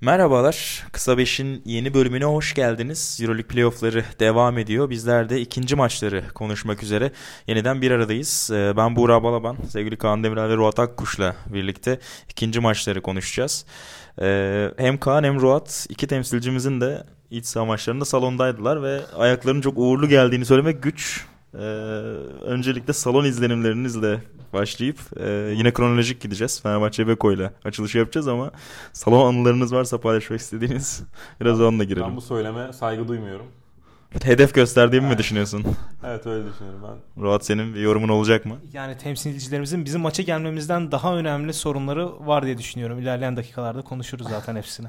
Merhabalar. Kısa Beş'in yeni bölümüne hoş geldiniz. Euroleague playoffları devam ediyor. Bizler de ikinci maçları konuşmak üzere yeniden bir aradayız. Ee, ben Buğra Balaban, sevgili Kaan Demirel ve Ruat Akkuş'la birlikte ikinci maçları konuşacağız. Ee, hem Kaan hem Ruat iki temsilcimizin de iç saha maçlarında salondaydılar ve ayaklarının çok uğurlu geldiğini söylemek güç. Ee, öncelikle salon izlenimlerinizle başlayıp e, yine kronolojik gideceğiz. Fenerbahçe Beko ile açılışı yapacağız ama salon anılarınız varsa paylaşmak istediğiniz biraz onunla girelim. Ben bu söyleme saygı duymuyorum. Hedef gösterdiğimi evet. mi düşünüyorsun? evet öyle düşünüyorum ben. Ruat senin bir yorumun olacak mı? Yani temsilcilerimizin bizim maça gelmemizden daha önemli sorunları var diye düşünüyorum. İlerleyen dakikalarda konuşuruz zaten hepsini.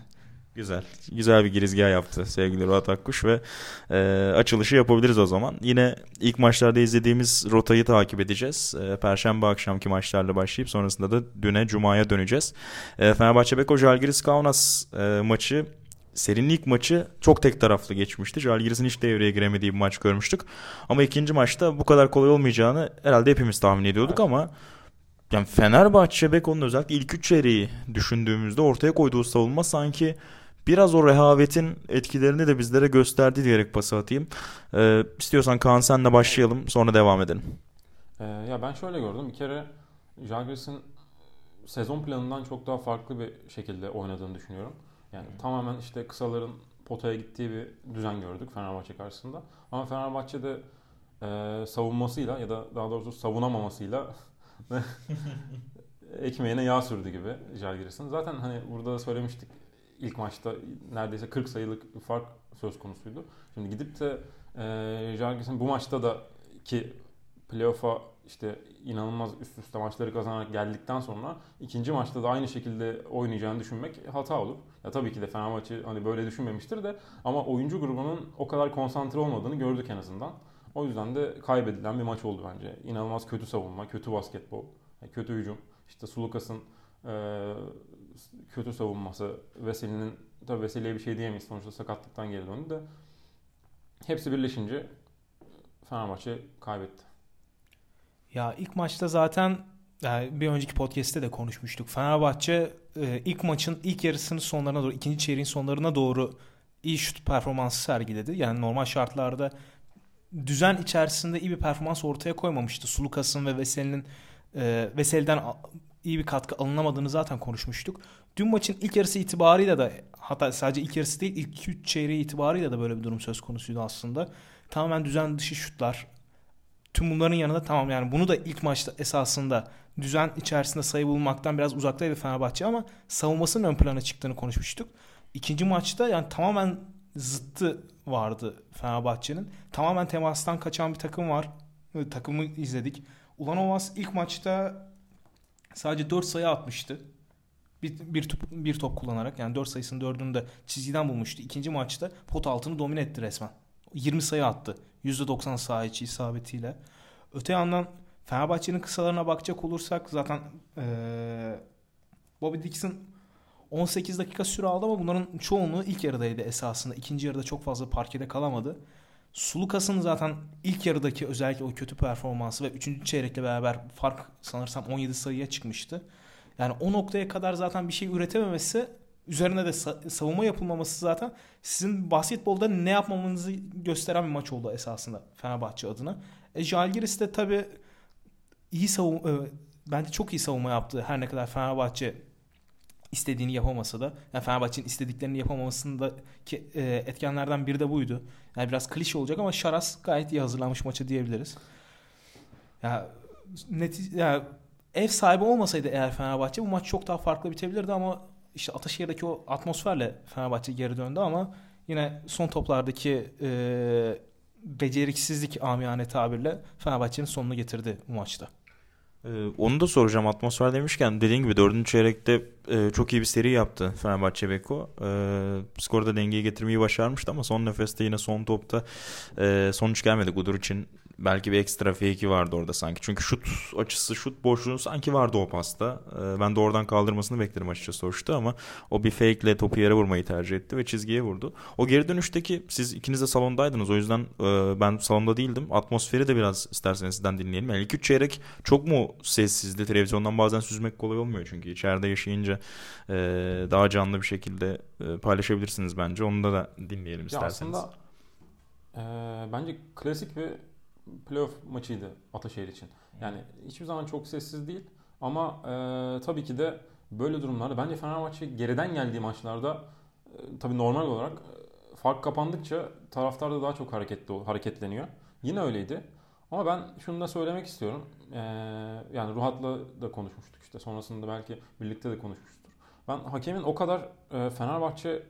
Güzel. Güzel bir girizgah yaptı sevgili Ruat Akkuş ve e, açılışı yapabiliriz o zaman. Yine ilk maçlarda izlediğimiz rotayı takip edeceğiz. E, Perşembe akşamki maçlarla başlayıp sonrasında da düne Cuma'ya döneceğiz. E, Fenerbahçe Beko Jalgiris Kaunas e, maçı serinin ilk maçı çok tek taraflı geçmişti. Jalgiris'in hiç devreye giremediği bir maç görmüştük. Ama ikinci maçta bu kadar kolay olmayacağını herhalde hepimiz tahmin ediyorduk ama yani Fenerbahçe Beko'nun özellikle ilk üç çeyreği düşündüğümüzde ortaya koyduğu savunma sanki biraz o rehavetin etkilerini de bizlere gösterdi diyerek pası atayım. Ee, istiyorsan Kaan senle başlayalım sonra devam edelim. Ee, ya ben şöyle gördüm. Bir kere Jaguars'ın sezon planından çok daha farklı bir şekilde oynadığını düşünüyorum. Yani tamamen işte kısaların potaya gittiği bir düzen gördük Fenerbahçe karşısında. Ama Fenerbahçe'de e, savunmasıyla ya da daha doğrusu savunamamasıyla ekmeğine yağ sürdü gibi Jalgiris'in. Zaten hani burada da söylemiştik ilk maçta neredeyse 40 sayılık bir fark söz konusuydu. Şimdi gidip de e, Jalgiris'in bu maçta da ki playoff'a işte inanılmaz üst üste maçları kazanarak geldikten sonra ikinci maçta da aynı şekilde oynayacağını düşünmek hata olur. Ya tabii ki de Fenerbahçe hani böyle düşünmemiştir de ama oyuncu grubunun o kadar konsantre olmadığını gördük en azından. O yüzden de kaybedilen bir maç oldu bence. İnanılmaz kötü savunma, kötü basketbol, kötü hücum. İşte Sulukas'ın e, kötü savunması, Veseli'nin tabii Veseli'ye bir şey diyemeyiz sonuçta sakatlıktan geri döndü de hepsi birleşince Fenerbahçe kaybetti. Ya ilk maçta zaten yani bir önceki podcast'te de konuşmuştuk. Fenerbahçe e, ilk maçın ilk yarısının sonlarına doğru, ikinci çeyreğin sonlarına doğru iyi şut performansı sergiledi. Yani normal şartlarda düzen içerisinde iyi bir performans ortaya koymamıştı. Sulukas'ın ve Veseli'nin e, Veseli'den iyi bir katkı alınamadığını zaten konuşmuştuk. Dün maçın ilk yarısı itibarıyla da hatta sadece ilk yarısı değil ilk 3 çeyreği itibarıyla da böyle bir durum söz konusuydu aslında. Tamamen düzen dışı şutlar. Tüm bunların yanında tamam yani bunu da ilk maçta esasında düzen içerisinde sayı bulmaktan biraz uzaktaydı Fenerbahçe ama savunmasının ön plana çıktığını konuşmuştuk. İkinci maçta yani tamamen zıttı vardı Fenerbahçe'nin. Tamamen temastan kaçan bir takım var. Takımı izledik. Ulanovas ilk maçta sadece 4 sayı atmıştı. Bir, bir, top, bir top kullanarak yani 4 sayısının 4'ünü de çizgiden bulmuştu. İkinci maçta pot altını domine etti resmen. 20 sayı attı. %90 saha içi isabetiyle. Öte yandan Fenerbahçe'nin kısalarına bakacak olursak zaten ee, Bobby Dixon 18 dakika süre aldı ama bunların çoğunluğu ilk yarıdaydı esasında. İkinci yarıda çok fazla parkede kalamadı. Sulukas'ın zaten ilk yarıdaki özellikle o kötü performansı ve 3. çeyrekle beraber fark sanırsam 17 sayıya çıkmıştı. Yani o noktaya kadar zaten bir şey üretememesi üzerine de savunma yapılmaması zaten sizin basketbolda ne yapmamanızı gösteren bir maç oldu esasında Fenerbahçe adına. E Jalgiris de tabii iyi savunma e, bence çok iyi savunma yaptı. Her ne kadar Fenerbahçe istediğini yapamasa da yani Fenerbahçe'nin istediklerini yapamamasında ki, e, etkenlerden biri de buydu. Yani biraz klişe olacak ama Şaras gayet iyi hazırlanmış maça diyebiliriz. Ya netice ya ev sahibi olmasaydı eğer Fenerbahçe bu maç çok daha farklı bitebilirdi ama işte Ataşehir'deki o atmosferle Fenerbahçe geri döndü ama yine son toplardaki e, beceriksizlik amiyane tabirle Fenerbahçe'nin sonunu getirdi bu maçta. Ee, onu da soracağım atmosfer demişken dediğin gibi dördüncü çeyrekte e, çok iyi bir seri yaptı Fenerbahçe Beko. E, skorda dengeyi getirmeyi başarmıştı ama son nefeste yine son topta e, sonuç gelmedi Gudur için belki bir ekstra fake'i vardı orada sanki. Çünkü şut açısı, şut boşluğu sanki vardı o pasta. Ee, ben de oradan kaldırmasını beklerim açıkçası o şutu ama o bir fake ile topu yere vurmayı tercih etti ve çizgiye vurdu. O geri dönüşteki siz ikiniz de salondaydınız. O yüzden e, ben salonda değildim. Atmosferi de biraz isterseniz sizden dinleyelim. Yani ilk üç çeyrek çok mu sessizdi? Televizyondan bazen süzmek kolay olmuyor çünkü içeride yaşayınca e, daha canlı bir şekilde e, paylaşabilirsiniz bence. Onu da, da dinleyelim isterseniz. Ya aslında e, bence klasik bir playoff maçıydı Ataşehir için. Yani hiçbir zaman çok sessiz değil ama e, tabii ki de böyle durumlarda bence Fenerbahçe geriden geldiği maçlarda e, tabii normal olarak e, fark kapandıkça taraftar da daha çok hareketli hareketleniyor. Yine öyleydi. Ama ben şunu da söylemek istiyorum. Ee, yani Ruhat'la da konuşmuştuk işte. Sonrasında belki birlikte de konuşmuştur. Ben hakemin o kadar e, Fenerbahçe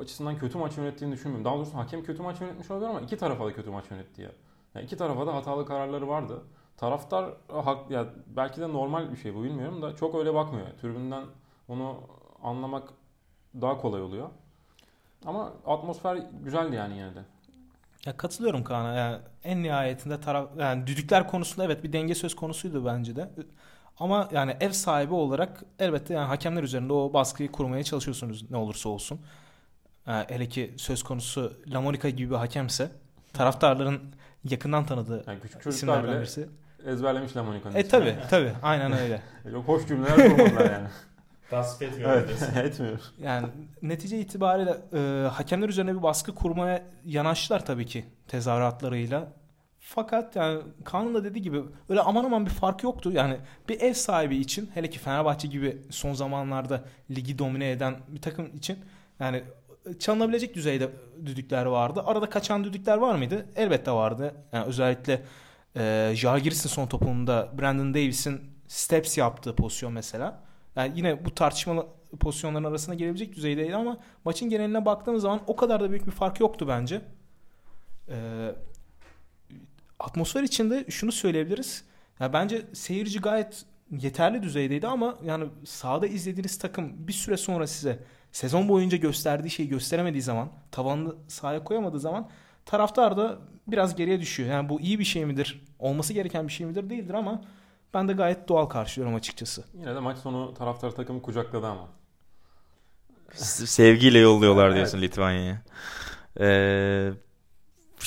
açısından kötü maç yönettiğini düşünmüyorum. Daha doğrusu hakem kötü maç yönetmiş olabilir ama iki tarafa da kötü maç yönetti ya. Yani iki tarafa da hatalı kararları vardı. Taraftar hak ya belki de normal bir şey bu bilmiyorum da çok öyle bakmıyor. Tribünden onu anlamak daha kolay oluyor. Ama atmosfer güzeldi yani yine de. Ya katılıyorum Kaan'a. Yani en nihayetinde taraf yani düdükler konusunda evet bir denge söz konusuydu bence de. Ama yani ev sahibi olarak elbette yani hakemler üzerinde o baskıyı kurmaya çalışıyorsunuz ne olursa olsun. Yani hele ki söz konusu Lamonica gibi bir hakemse taraftarların yakından tanıdığı yani küçük çocuklar bile birisi. ezberlemiş Lamonica'nın E tabi tabi aynen öyle. Yok hoş cümleler kurmadılar yani. Tasvip etmiyor. Evet, etmiyor. Yani netice itibariyle e, hakemler üzerine bir baskı kurmaya yanaştılar tabii ki tezahüratlarıyla. Fakat yani Kaan'ın da dediği gibi öyle aman aman bir fark yoktu. Yani bir ev sahibi için hele ki Fenerbahçe gibi son zamanlarda ligi domine eden bir takım için yani çalınabilecek düzeyde düdükler vardı. Arada kaçan düdükler var mıydı? Elbette vardı. Yani özellikle e, Jalgiris'in son topunda Brandon Davis'in steps yaptığı pozisyon mesela. Yani yine bu tartışmalı pozisyonların arasına gelebilecek düzeydeydi ama maçın geneline baktığımız zaman o kadar da büyük bir fark yoktu bence. Ee, atmosfer içinde şunu söyleyebiliriz. Yani bence seyirci gayet yeterli düzeydeydi ama yani sahada izlediğiniz takım bir süre sonra size sezon boyunca gösterdiği şeyi gösteremediği zaman, tavanını sahaya koyamadığı zaman taraftar da biraz geriye düşüyor. Yani bu iyi bir şey midir? Olması gereken bir şey midir? Değildir ama ben de gayet doğal karşılıyorum açıkçası. Yine de maç sonu taraftar takımı kucakladı ama. Sevgiyle yolluyorlar diyorsun evet. Litvanya'ya. Ee,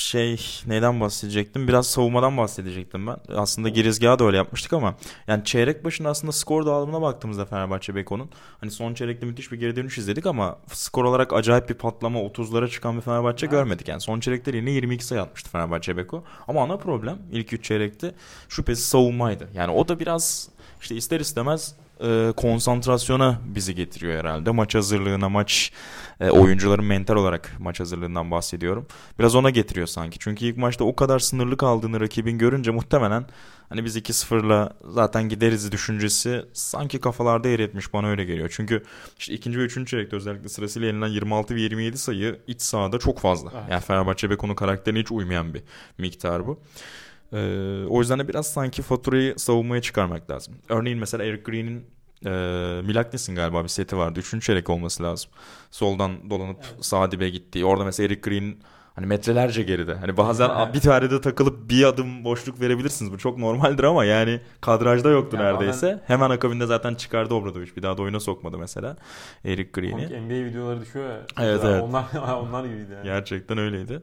şey neyden bahsedecektim? Biraz savunmadan bahsedecektim ben. Aslında girizgahı da öyle yapmıştık ama yani çeyrek başında aslında skor dağılımına baktığımızda Fenerbahçe Beko'nun hani son çeyrekte müthiş bir geri dönüş izledik ama skor olarak acayip bir patlama 30'lara çıkan bir Fenerbahçe evet. görmedik. Yani son çeyrekte yine 22 sayı atmıştı Fenerbahçe Beko. Ama ana problem ilk 3 çeyrekte şüphesiz savunmaydı. Yani o da biraz işte ister istemez e, konsantrasyona bizi getiriyor herhalde. Maç hazırlığına, maç e, oyuncuların mental olarak maç hazırlığından bahsediyorum. Biraz ona getiriyor sanki. Çünkü ilk maçta o kadar sınırlı kaldığını rakibin görünce muhtemelen hani biz 2-0'la zaten gideriz düşüncesi sanki kafalarda yer etmiş bana öyle geliyor. Çünkü işte ikinci ve üçüncü çeyrekte özellikle sırasıyla yenilen 26 ve 27 sayı iç sahada çok fazla. Evet. Yani Fenerbahçe Beko'nun karakterine hiç uymayan bir miktar bu. Ee, o yüzden de biraz sanki faturayı savunmaya çıkarmak lazım. Örneğin mesela Eric Green'in e, Milagnes'in galiba bir seti vardı. Üçüncü çeyrek olması lazım. Soldan dolanıp evet. sağ dibe gittiği. Orada mesela Eric Green hani metrelerce geride. Hani bazen bir tane takılıp bir adım boşluk verebilirsiniz. Bu çok normaldir ama yani kadrajda yoktu yani neredeyse. Hemen... hemen akabinde zaten çıkardı Obradoviç. Bir daha da oyuna sokmadı mesela Eric Green'i. NBA videoları düşüyor ya. Evet evet. Onlar, onlar gibiydi yani. Gerçekten öyleydi.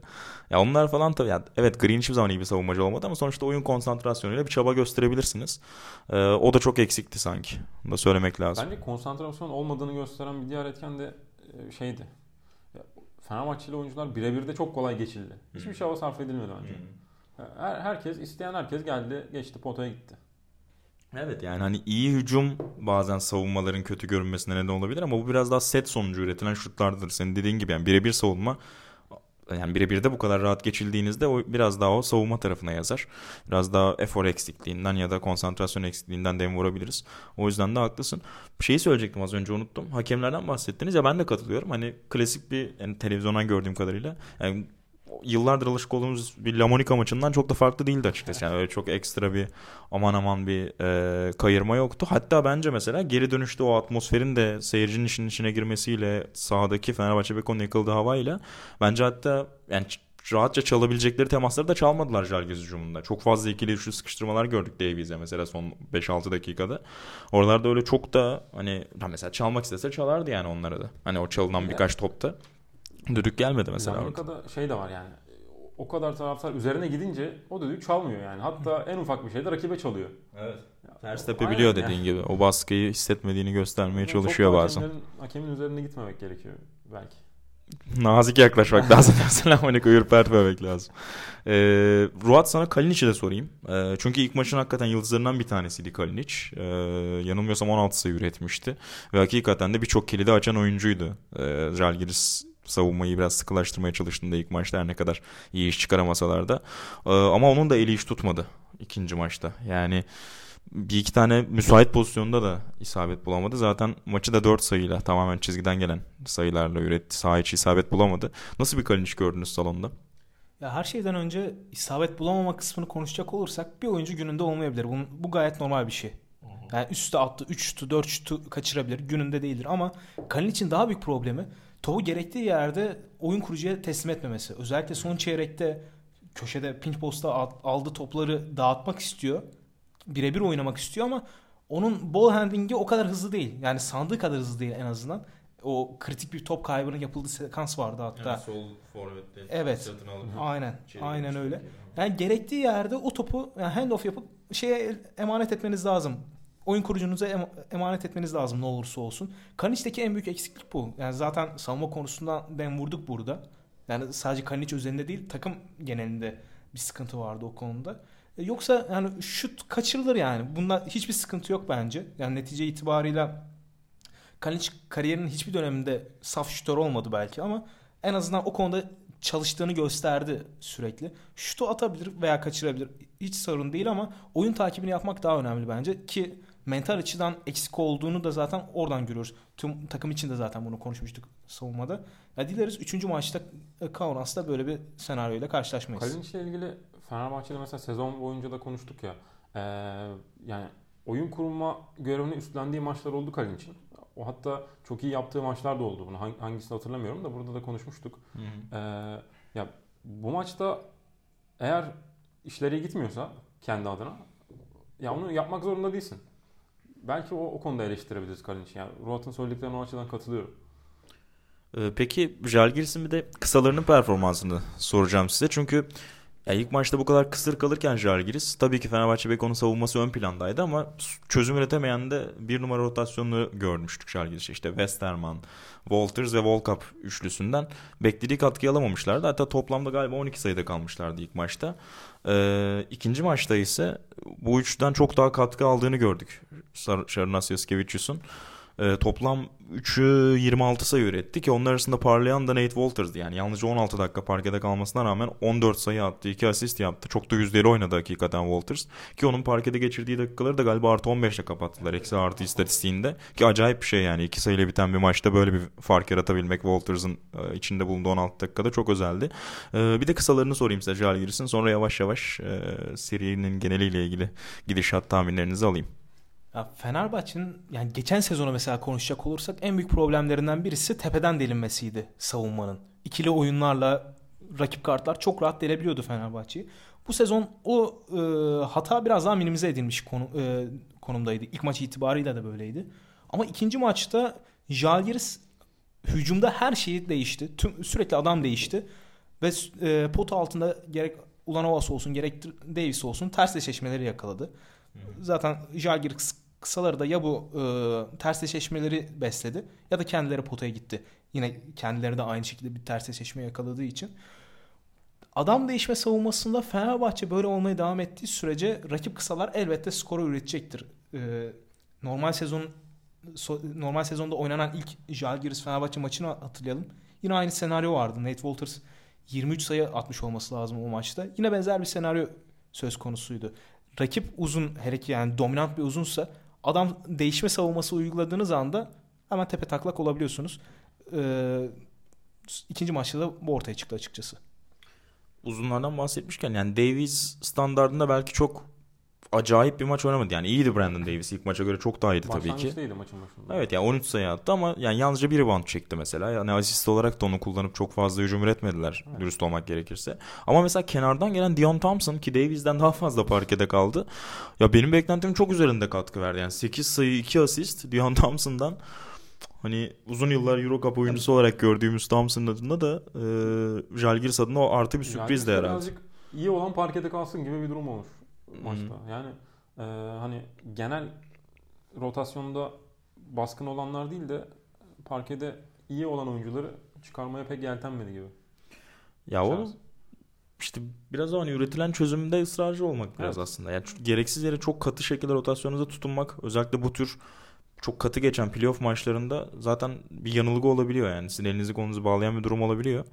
Ya onlar falan tabii yani evet Green hiçbir zaman iyi bir savunmacı olmadı ama sonuçta oyun konsantrasyonuyla bir çaba gösterebilirsiniz. Ee, o da çok eksikti sanki. Bunu da söylemek lazım. Bence konsantrasyon olmadığını gösteren bir diğer etken de e, şeydi. Fenerbahçeli oyuncular birebir de çok kolay geçildi. Hiçbir hmm. çaba sarf edilmedi bence. Hmm. Her, herkes isteyen herkes geldi geçti potaya gitti. Evet yani hani iyi hücum bazen savunmaların kötü görünmesine neden olabilir ama bu biraz daha set sonucu üretilen şutlardır. Senin dediğin gibi yani birebir savunma yani birebir de bu kadar rahat geçildiğinizde o biraz daha o savunma tarafına yazar. Biraz daha efor eksikliğinden ya da konsantrasyon eksikliğinden dem vurabiliriz. O yüzden de haklısın. Bir şeyi söyleyecektim az önce unuttum. Hakemlerden bahsettiniz ya ben de katılıyorum. Hani klasik bir yani televizyondan gördüğüm kadarıyla yani yıllardır alışık olduğumuz bir La Monica maçından çok da farklı değildi açıkçası. Yani öyle çok ekstra bir aman aman bir e, kayırma yoktu. Hatta bence mesela geri dönüşte o atmosferin de seyircinin işin içine girmesiyle sahadaki Fenerbahçe Beko'nun yakıldığı havayla bence hatta yani rahatça çalabilecekleri temasları da çalmadılar Jalgiris hücumunda. Çok fazla ikili üçlü sıkıştırmalar gördük Davies'e mesela son 5-6 dakikada. Oralarda öyle çok da hani mesela çalmak istese çalardı yani onlara da. Hani o çalınan birkaç topta. Düdük gelmedi mesela. Amerika'da şey de var yani o kadar taraftar üzerine gidince o düdüğü çalmıyor yani. Hatta en ufak bir şeyde rakibe çalıyor. Evet. Ters tepebiliyor dediğin yani. gibi. O baskıyı hissetmediğini göstermeye yani çalışıyor bazen. Hakemlerin, hakemin üzerine gitmemek gerekiyor belki. Nazik yaklaşmak lazım. Selamünaleyküm ürpertmemek lazım. Ee, Ruat sana Kalinic'i de sorayım. Ee, çünkü ilk maçın hakikaten yıldızlarından bir tanesiydi Kalinic. Ee, yanılmıyorsam 16 sayı üretmişti. Ve hakikaten de birçok kilidi açan oyuncuydu. Ee, Jalgiris savunmayı biraz sıkılaştırmaya çalıştığında ilk maçta her ne kadar iyi iş çıkaramasalar da. Ee, ama onun da eli iş tutmadı ikinci maçta. Yani bir iki tane müsait pozisyonda da isabet bulamadı. Zaten maçı da 4 sayıyla tamamen çizgiden gelen sayılarla üretti. Sağ içi isabet bulamadı. Nasıl bir Kalinic gördünüz salonda? Ya her şeyden önce isabet bulamama kısmını konuşacak olursak bir oyuncu gününde olmayabilir. Bu, bu gayet normal bir şey. Yani üstte attı 3 şutu 4 şutu kaçırabilir. Gününde değildir ama Kalinic'in daha büyük problemi topu gerektiği yerde oyun kurucuya teslim etmemesi. Özellikle son çeyrekte köşede pinch posta aldığı topları dağıtmak istiyor birebir oynamak istiyor ama onun ball handling'i o kadar hızlı değil. Yani sandığı kadar hızlı değil en azından. O kritik bir top kaybının yapıldığı sekans vardı hatta. Yani sol forvette evet. Aynen. Aynen öyle. Yani gerektiği yerde o topu yani handoff yapıp şeye emanet etmeniz lazım. Oyun kurucunuza em- emanet etmeniz lazım ne olursa olsun. Kanic'teki en büyük eksiklik bu. Yani zaten savunma konusundan ben vurduk burada. Yani sadece Kanic üzerinde değil takım genelinde bir sıkıntı vardı o konuda. E, yoksa yani şut kaçırılır yani. Bunda hiçbir sıkıntı yok bence. Yani netice itibarıyla Kalinic kariyerinin hiçbir döneminde saf şutör olmadı belki ama en azından o konuda çalıştığını gösterdi sürekli. Şutu atabilir veya kaçırabilir. Hiç sorun değil ama oyun takibini yapmak daha önemli bence ki mental açıdan eksik olduğunu da zaten oradan görüyoruz. Tüm takım için de zaten bunu konuşmuştuk savunmada. Ya dileriz 3. maçta Kaunas'ta böyle bir senaryoyla karşılaşmayız. Kalinic'le ilgili Fenerbahçe'de mesela sezon boyunca da konuştuk ya. E, yani oyun kurma görevini üstlendiği maçlar oldu Kalin için. O hatta çok iyi yaptığı maçlar da oldu. Bunu hangisini hatırlamıyorum da burada da konuşmuştuk. Hı hı. E, ya bu maçta eğer işleri gitmiyorsa kendi adına ya onu yapmak zorunda değilsin. Belki o, o konuda eleştirebiliriz Kalinç'i. Yani Ruat'ın söylediklerine o açıdan katılıyorum. Peki Jalgiris'in bir de kısalarının performansını soracağım size. Çünkü ya ilk maçta bu kadar kısır kalırken Jalgiris tabii ki Fenerbahçe Beko'nun savunması ön plandaydı ama çözüm üretemeyen de bir numara rotasyonunu görmüştük Jalgiris. İşte Westerman, Walters ve Volkap üçlüsünden beklediği katkıyı alamamışlardı. Hatta toplamda galiba 12 sayıda kalmışlardı ilk maçta. Ee, ikinci maçta ise bu üçten çok daha katkı aldığını gördük. Şarnas Yaskevicius'un. E, toplam 3'ü 26 sayı üretti ki onlar arasında parlayan da Nate Walters'dı. Yani yalnızca 16 dakika parkede kalmasına rağmen 14 sayı attı, 2 asist yaptı. Çok da yüzleri oynadı hakikaten Walters. Ki onun parkede geçirdiği dakikaları da galiba artı 15'le kapattılar. Eksi artı istatistiğinde. Ki acayip bir şey yani. 2 sayıyla biten bir maçta böyle bir fark yaratabilmek Walters'ın e, içinde bulunduğu 16 dakikada çok özeldi. E, bir de kısalarını sorayım size Jalgiris'in. Sonra yavaş yavaş e, serinin geneliyle ilgili gidişat tahminlerinizi alayım. Ya Fenerbahçe'nin yani geçen sezonu mesela konuşacak olursak en büyük problemlerinden birisi tepeden delinmesiydi savunmanın. İkili oyunlarla rakip kartlar çok rahat delebiliyordu Fenerbahçe'yi. Bu sezon o e, hata biraz daha minimize edilmiş konu, e, konumdaydı. İlk maç itibarıyla da böyleydi. Ama ikinci maçta Jalgiris hücumda her şeyi değişti. Tüm sürekli adam değişti ve e, pot altında gerek Ulanovas olsun gerek Davis olsun ters eşleşmeleri yakaladı. Zaten Jalgiris kısaları da ya bu e, ters eşleşmeleri besledi ya da kendileri potaya gitti. Yine kendileri de aynı şekilde bir ters eşleşme yakaladığı için. Adam değişme savunmasında Fenerbahçe böyle olmaya devam ettiği sürece rakip kısalar elbette skoru üretecektir. E, normal sezon normal sezonda oynanan ilk Jalgiris Fenerbahçe maçını hatırlayalım. Yine aynı senaryo vardı. Nate Walters 23 sayı atmış olması lazım o maçta. Yine benzer bir senaryo söz konusuydu. Rakip uzun hele ki yani dominant bir uzunsa adam değişme savunması uyguladığınız anda hemen tepe taklak olabiliyorsunuz. Ee, ikinci maçta da bu ortaya çıktı açıkçası. Uzunlardan bahsetmişken yani Davies standartında belki çok acayip bir maç oynamadı. Yani iyiydi Brandon Davis. İlk maça göre çok daha iyiydi tabii ki. Başlangıçtaydı maçın başında. Evet yani 13 sayı attı ama yani yalnızca bir rebound çekti mesela. Yani asist olarak da onu kullanıp çok fazla hücum üretmediler Evet. dürüst olmak gerekirse. Ama mesela kenardan gelen Dion Thompson ki Davies'den daha fazla parkede kaldı. Ya benim beklentimin çok üzerinde katkı verdi. Yani 8 sayı 2 asist Dion Thompson'dan hani uzun yıllar Euro Cup oyuncusu olarak gördüğümüz Thompson'ın adına da e, Jalgiris adına o artı bir sürpriz de Yani herhalde. Birazcık iyi olan parkede kalsın gibi bir durum olmuş Hmm. maçta. Yani e, hani genel rotasyonda baskın olanlar değil de parkede iyi olan oyuncuları çıkarmaya pek yeltenmedi gibi. Ya o Şans. işte biraz hani üretilen çözümde ısrarcı olmak biraz Evet. aslında. Yani gereksiz yere çok katı şekilde rotasyonunuza tutunmak özellikle bu tür çok katı geçen playoff maçlarında zaten bir yanılgı olabiliyor yani. Sizin elinizi kolunuzu bağlayan bir durum olabiliyor.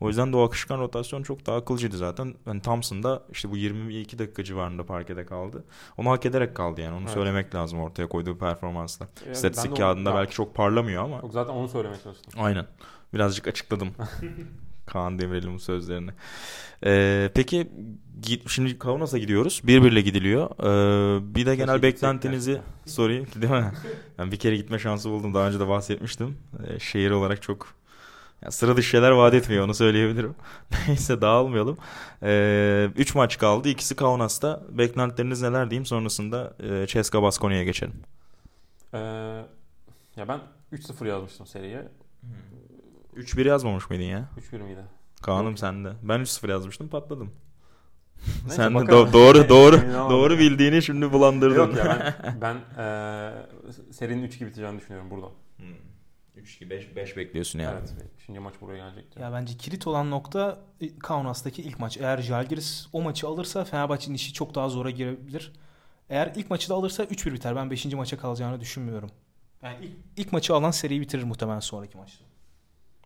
O yüzden de o akışkan rotasyon çok daha akılcıydı zaten. Hani Thompson da işte bu 22 dakika civarında parkede kaldı. Onu hak ederek kaldı yani. Onu Evet. söylemek lazım ortaya koyduğu performansla. Yani İstatistik kağıdında Ya, belki çok parlamıyor ama. Yok zaten onu söylemeye çalıştım. Aynen. Birazcık açıkladım. Kaan Demirel'in bu sözlerini. Ee, peki şimdi Kaunas'a gidiyoruz. Bir birle gidiliyor. Ee, bir de genel Keşke beklentinizi gitsek sorayım. Değil mi? Ben bir kere gitme şansı buldum. Daha önce de bahsetmiştim. Ee, şehir olarak çok ya sıra dışı şeyler vaat etmiyor onu söyleyebilirim. Neyse dağılmayalım. Ee, üç maç kaldı. İkisi Kaunas'ta. Beklentileriniz neler diyeyim. Sonrasında e, Ceska Baskonya'ya geçelim. Ee, ya ben 3-0 yazmıştım seriye. 3-1 yazmamış mıydın ya? 3-1 miydi? Kaan'ım sende. Ben 3-0 yazmıştım patladım. Neyse, Sen de do- doğru doğru doğru bildiğini şimdi bulandırdın. Yok ya ben, ben eee serinin 3-2 biteceğini düşünüyorum burada. 3 5 5 bekliyorsun yani. Evet. Şimdi maç buraya gelecek. Ya bence kilit olan nokta Kaunas'taki ilk maç. Eğer Jalgiris o maçı alırsa Fenerbahçe'nin işi çok daha zora girebilir. Eğer ilk maçı da alırsa 3-1 biter. Ben 5. maça kalacağını düşünmüyorum. Yani ilk, ilk maçı alan seriyi bitirir muhtemelen sonraki maçta.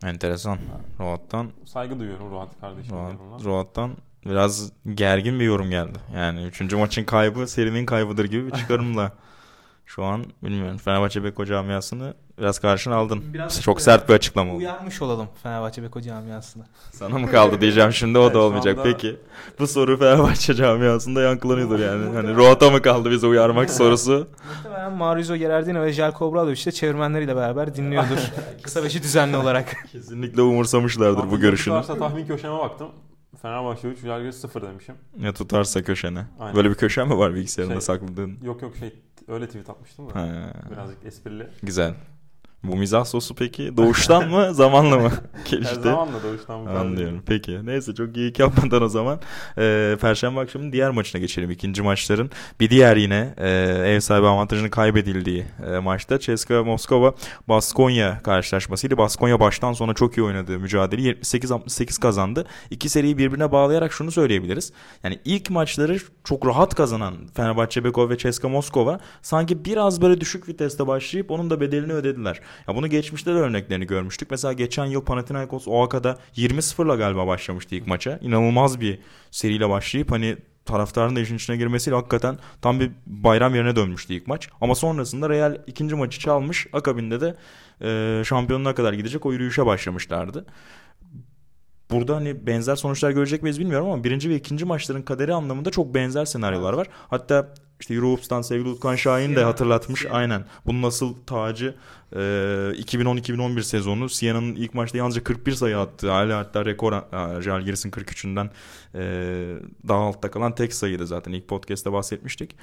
Enteresan. Roat'tan Saygı duyuyorum Ruhat kardeşim. Roat. Roat'tan biraz gergin bir yorum geldi. Yani 3. maçın kaybı serinin kaybıdır gibi bir çıkarımla. Şu an bilmiyorum Fenerbahçe Beko camiasını biraz karşına aldın. Biraz Çok sert bir açıklama oldu. Uyarmış olalım Fenerbahçe Beko camiasına. Sana mı kaldı diyeceğim şimdi o Evet, da olmayacak. anda- Peki bu soru Fenerbahçe camiasında yankılanıyordur yani. Hani Roat'a mı kaldı bize uyarmak sorusu? Muhtemelen Maurizo Gerardino ve Jelko Obradovic de çevirmenleriyle beraber dinliyordur. Kısa beşi düzenli olarak. Kesinlikle umursamışlardır bu görüşünü. tutarsa tahmin köşeme baktım. Fenerbahçe 3, Jalgiris 0 demişim. Ya tutarsa köşene. Aynen. Böyle bir köşen mi var bilgisayarında Şey- sakladığın? Yok yok şey öyle tweet atmıştım da. Ha, Birazcık esprili. güzel. Bu mizah sosu peki doğuştan mı zamanla mı Her gelişti? zaman da doğuştan kadar Anlıyorum. Peki. Neyse çok geyik yapmadan o zaman e, Perşembe akşamının diğer maçına geçelim. İkinci maçların bir diğer yine e, ev sahibi avantajının kaybedildiği e, maçta CSKA Moskova Baskonya karşılaşmasıydı. Baskonya baştan sona çok iyi oynadığı mücadeleyi 78-68 kazandı. İki seriyi birbirine bağlayarak şunu söyleyebiliriz. Yani ilk maçları çok rahat kazanan Fenerbahçe Beko ve CSKA Moskova sanki biraz böyle düşük viteste başlayıp onun da bedelini ödediler. Ya bunu geçmişte de örneklerini görmüştük. Mesela geçen yıl Panathinaikos OAKa'da 20-0'la galiba başlamıştı ilk maça. İnanılmaz bir seriyle başlayıp hani taraftarın da işin içine girmesiyle hakikaten tam bir bayram yerine dönmüştü ilk maç. Ama sonrasında Real ikinci maçı çalmış. Akabinde de e, şampiyonluğa kadar gidecek o yürüyüşe başlamışlardı. Burada hani benzer sonuçlar görecek miyiz bilmiyorum ama birinci ve ikinci maçların kaderi anlamında çok benzer senaryolar var. Hatta işte Eurohoops'tan sevgili Utkan Şahin de hatırlatmış. Aynen. Bunun nasıl tacı e, 2010-2011 sezonu Siena'nın ilk maçta yalnızca 41 sayı attı. Hala hatta rekor Jalgiris'in 43'ünden e, daha altta kalan tek sayıydı zaten. İlk podcast'te bahsetmiştik.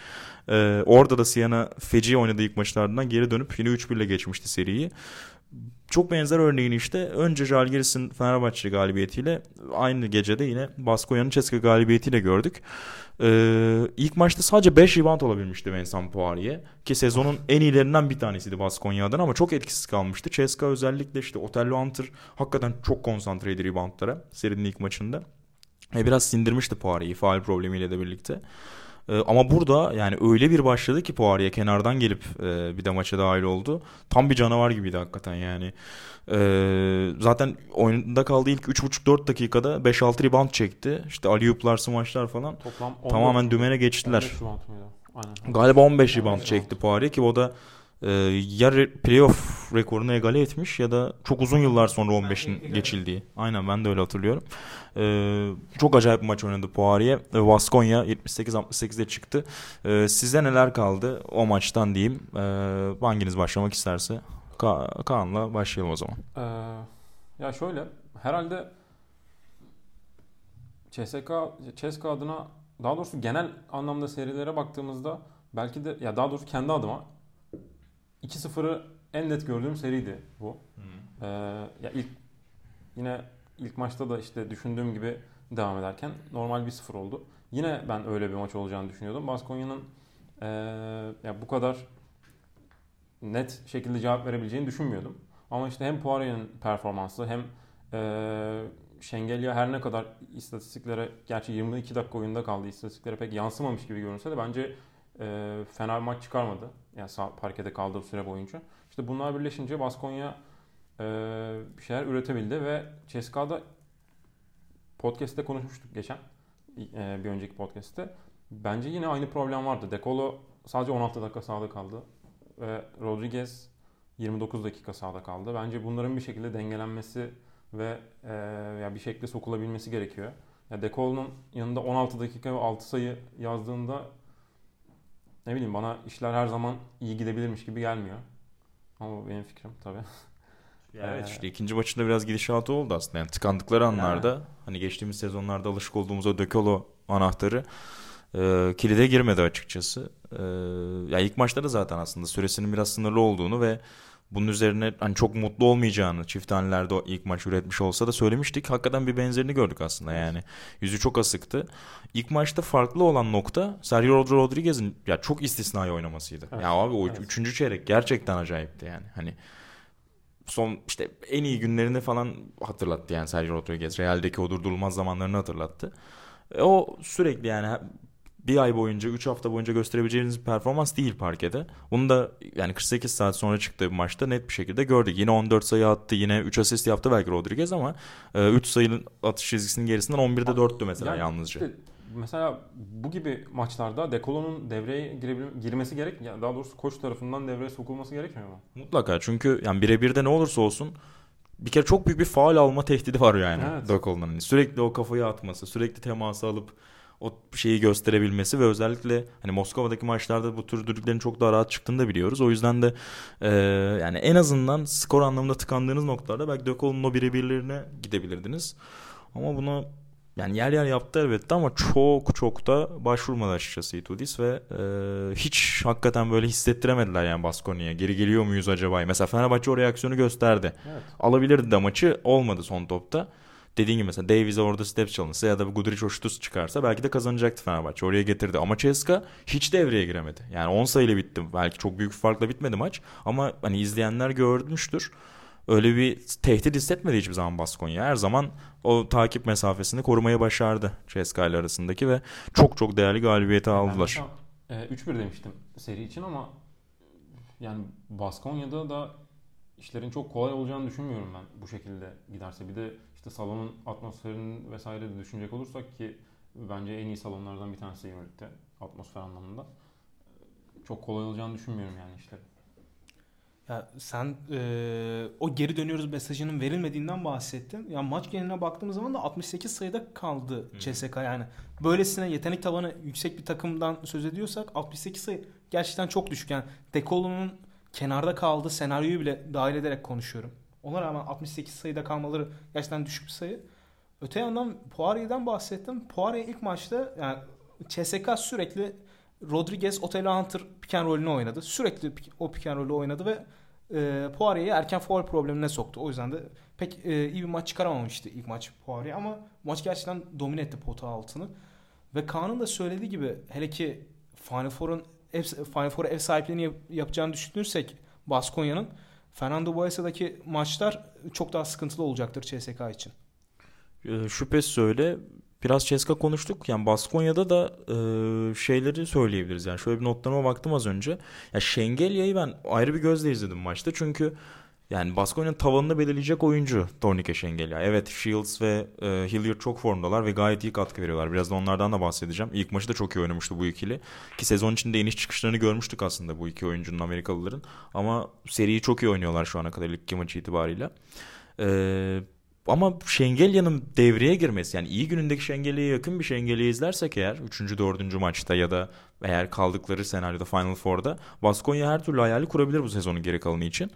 E, orada da Siena feci oynadığı ilk maçlardan geri dönüp yine 3-1 ile geçmişti seriyi. Çok benzer örneğini işte önce Jalgiris'in Fenerbahçe galibiyetiyle aynı gecede yine Baskonya'nın Ceska galibiyetiyle gördük. Ee, ilk maçta sadece 5 rebound olabilmişti Vincent Poirier ki sezonun en iyilerinden bir tanesiydi Baskonya adına ama çok etkisiz kalmıştı. Ceska özellikle işte Otello Hunter hakikaten çok konsantreydi reboundlara serinin ilk maçında. E, biraz sindirmişti Poirier'i faal problemiyle de birlikte. Ee, ama burada yani öyle bir başladı ki Poirier kenardan gelip e, bir de maça dahil oldu. Tam bir canavar gibiydi hakikaten yani. Ee, zaten oyunda kaldığı ilk 3,5-4 dakikada 5-6 rebound çekti. İşte alley-oop'lar, smaçlar falan. Toplam 14 Tamamen dümene geçtiler. 15 rebound muydu? Aynen. Galiba 15 rebound 15 çekti Poirier ki o da e, ya re- playoff rekorunu egale etmiş ya da çok uzun yıllar sonra 15'in geçildiği. Aynen ben de öyle hatırlıyorum. E, çok acayip bir maç oynadı Poirier. E, Vasconya 78-68'de çıktı. E, size neler kaldı o maçtan diyeyim. E, hanginiz başlamak isterse. Ka- Kaan'la başlayalım o zaman. Ee, ya şöyle herhalde CSK, CSK adına daha doğrusu genel anlamda serilere baktığımızda belki de ya daha doğrusu kendi adıma 2-0'ı en net gördüğüm seriydi bu. Ee, ya ilk yine ilk maçta da işte düşündüğüm gibi devam ederken normal bir 0 oldu. Yine ben öyle bir maç olacağını düşünüyordum. Baskonya'nın ee, ya bu kadar net şekilde cevap verebileceğini düşünmüyordum. Ama işte hem Poirier'in performansı hem ee, Şengelya her ne kadar istatistiklere gerçi 22 dakika oyunda kaldı istatistiklere pek yansımamış gibi görünse de bence e, fena bir maç çıkarmadı. Yani sağ parkede kaldığı süre boyunca. İşte bunlar birleşince Baskonya e, bir şeyler üretebildi ve CSKA'da podcast'te konuşmuştuk geçen e, bir önceki podcast'te. Bence yine aynı problem vardı. Dekolo sadece 16 dakika sahada kaldı ve Rodriguez 29 dakika sahada kaldı. Bence bunların bir şekilde dengelenmesi ve e, ya bir şekilde sokulabilmesi gerekiyor. Ya Dekolo'nun yanında 16 dakika ve 6 sayı yazdığında ne bileyim bana işler her zaman iyi gidebilirmiş gibi gelmiyor. Ama bu benim fikrim tabii. Evet işte ikinci maçında biraz gidişatı oldu aslında. Yani tıkandıkları anlarda Yani. hani geçtiğimiz sezonlarda alışık olduğumuz o Dökolo anahtarı e, kilide girmedi açıkçası. E, ya ilk maçta da zaten aslında süresinin biraz sınırlı olduğunu ve bunun üzerine hani çok mutlu olmayacağını çift hanelerde o ilk maç üretmiş olsa da söylemiştik. Hakikaten bir benzerini gördük aslında yani. Yüzü çok asıktı. İlk maçta farklı olan nokta Sergio Rodriguez'in ya çok istisnai oynamasıydı. Evet. Ya abi o Evet. üçüncü çeyrek gerçekten acayipti yani. Hani son işte en iyi günlerini falan hatırlattı yani Sergio Rodriguez. Real'deki o durdurulmaz zamanlarını hatırlattı. E, o sürekli yani bir ay boyunca, 3 hafta boyunca gösterebileceğiniz bir performans değil parkede. Bunu da yani 48 saat sonra çıktığı bir maçta net bir şekilde gördük. Yine 14 sayı attı, yine 3 asist yaptı belki Rodriguez ama 3 sayının atış çizgisinin gerisinden 11'de 4'tü mesela Yani yalnızca. işte mesela bu gibi maçlarda Dekolo'nun devreye girmesi gerek, ya daha doğrusu koç tarafından devreye sokulması gerekmiyor mu? Mutlaka çünkü yani birebir de ne olursa olsun bir kere çok büyük bir faal alma tehdidi var yani Evet. Dökol'un. Hani sürekli o kafayı atması, sürekli teması alıp o şeyi gösterebilmesi ve özellikle hani Moskova'daki maçlarda bu tür düdüklerin çok daha rahat çıktığını da biliyoruz. O yüzden de e, yani en azından skor anlamında tıkandığınız noktalarda belki Dökol'un o birebirlerine gidebilirdiniz. Ama bunu yani yer yer yaptı elbette ama çok çok da başvurmadı açıkçası Itudis ve e, hiç hakikaten böyle hissettiremediler yani Baskonya'ya. Geri geliyor muyuz acaba? Mesela Fenerbahçe o reaksiyonu gösterdi. Evet. Alabilirdi de maçı olmadı son topta. Dediğin gibi mesela Davies'e orada step çalınsa ya da bir Guduric o şutu çıkarsa belki de kazanacaktı Fenerbahçe. Oraya getirdi. Ama Ceska hiç devreye giremedi. Yani 10 sayıyla bitti. Belki çok büyük bir farkla bitmedi maç. Ama hani izleyenler görmüştür. Öyle bir tehdit hissetmedi hiçbir zaman Baskonya. Her zaman o takip mesafesini korumaya başardı Ceska ile arasındaki ve çok çok değerli galibiyeti Ben aldılar. mesela, e, 3-1 demiştim seri için ama yani Baskonya'da da işlerin çok kolay olacağını düşünmüyorum ben bu şekilde giderse. Bir de işte salonun atmosferini vesaire de düşünecek olursak ki bence en iyi salonlardan bir tanesi Euroleague'de atmosfer anlamında. Çok kolay olacağını düşünmüyorum yani işlerin. Ya sen e, o geri dönüyoruz mesajının verilmediğinden bahsettin. Ya maç geneline baktığımız zaman da 68 sayıda kaldı CSK yani. Böylesine yetenek tavanı yüksek bir takımdan söz ediyorsak 68 sayı gerçekten çok düşük. Yani Dekolo'nun kenarda kaldığı senaryoyu bile dahil ederek konuşuyorum. Ona rağmen 68 sayıda kalmaları gerçekten düşük bir sayı. Öte yandan Poirier'den bahsettim. Poirier ilk maçta yani CSK sürekli Rodriguez, Otelo Hunter pick and roll'ünü oynadı. Sürekli o pick and roll'ü oynadı ve e, Poirier'i erken foul problemine soktu. O yüzden de pek e, iyi bir maç çıkaramamıştı ilk maç Poirier ama maç gerçekten domine etti pota altını. Ve Kaan'ın da söylediği gibi hele ki Final Four'un Final Four'a ev sahipliğini yap- yapacağını düşünürsek Baskonya'nın Fernando Boyasa'daki maçlar çok daha sıkıntılı olacaktır CSK için. E, şüphesiz öyle. Biraz Ceska konuştuk. Yani Baskonya'da da e, şeyleri söyleyebiliriz. Yani şöyle bir notlarıma baktım az önce. Ya Şengelya'yı ben ayrı bir gözle izledim maçta. Çünkü Yani Baskonya'nın tavanını belirleyecek oyuncu Tornike Şengelya. Evet Shields ve e, Hilliard çok formdalar ve gayet iyi katkı veriyorlar. Biraz da onlardan da bahsedeceğim. İlk maçı da çok iyi oynamıştı bu ikili. Ki sezon içinde iniş çıkışlarını görmüştük aslında bu iki oyuncunun Amerikalıların. Ama seriyi çok iyi oynuyorlar şu ana kadar ilk iki maçı itibariyle. Eee ama Şengelya'nın devreye girmesi yani iyi günündeki Şengelya'ya yakın bir Şengelya izlersek eğer 3. 4. maçta ya da eğer kaldıkları senaryoda Final Four'da Baskonya her türlü hayali kurabilir bu sezonun geri kalanı için.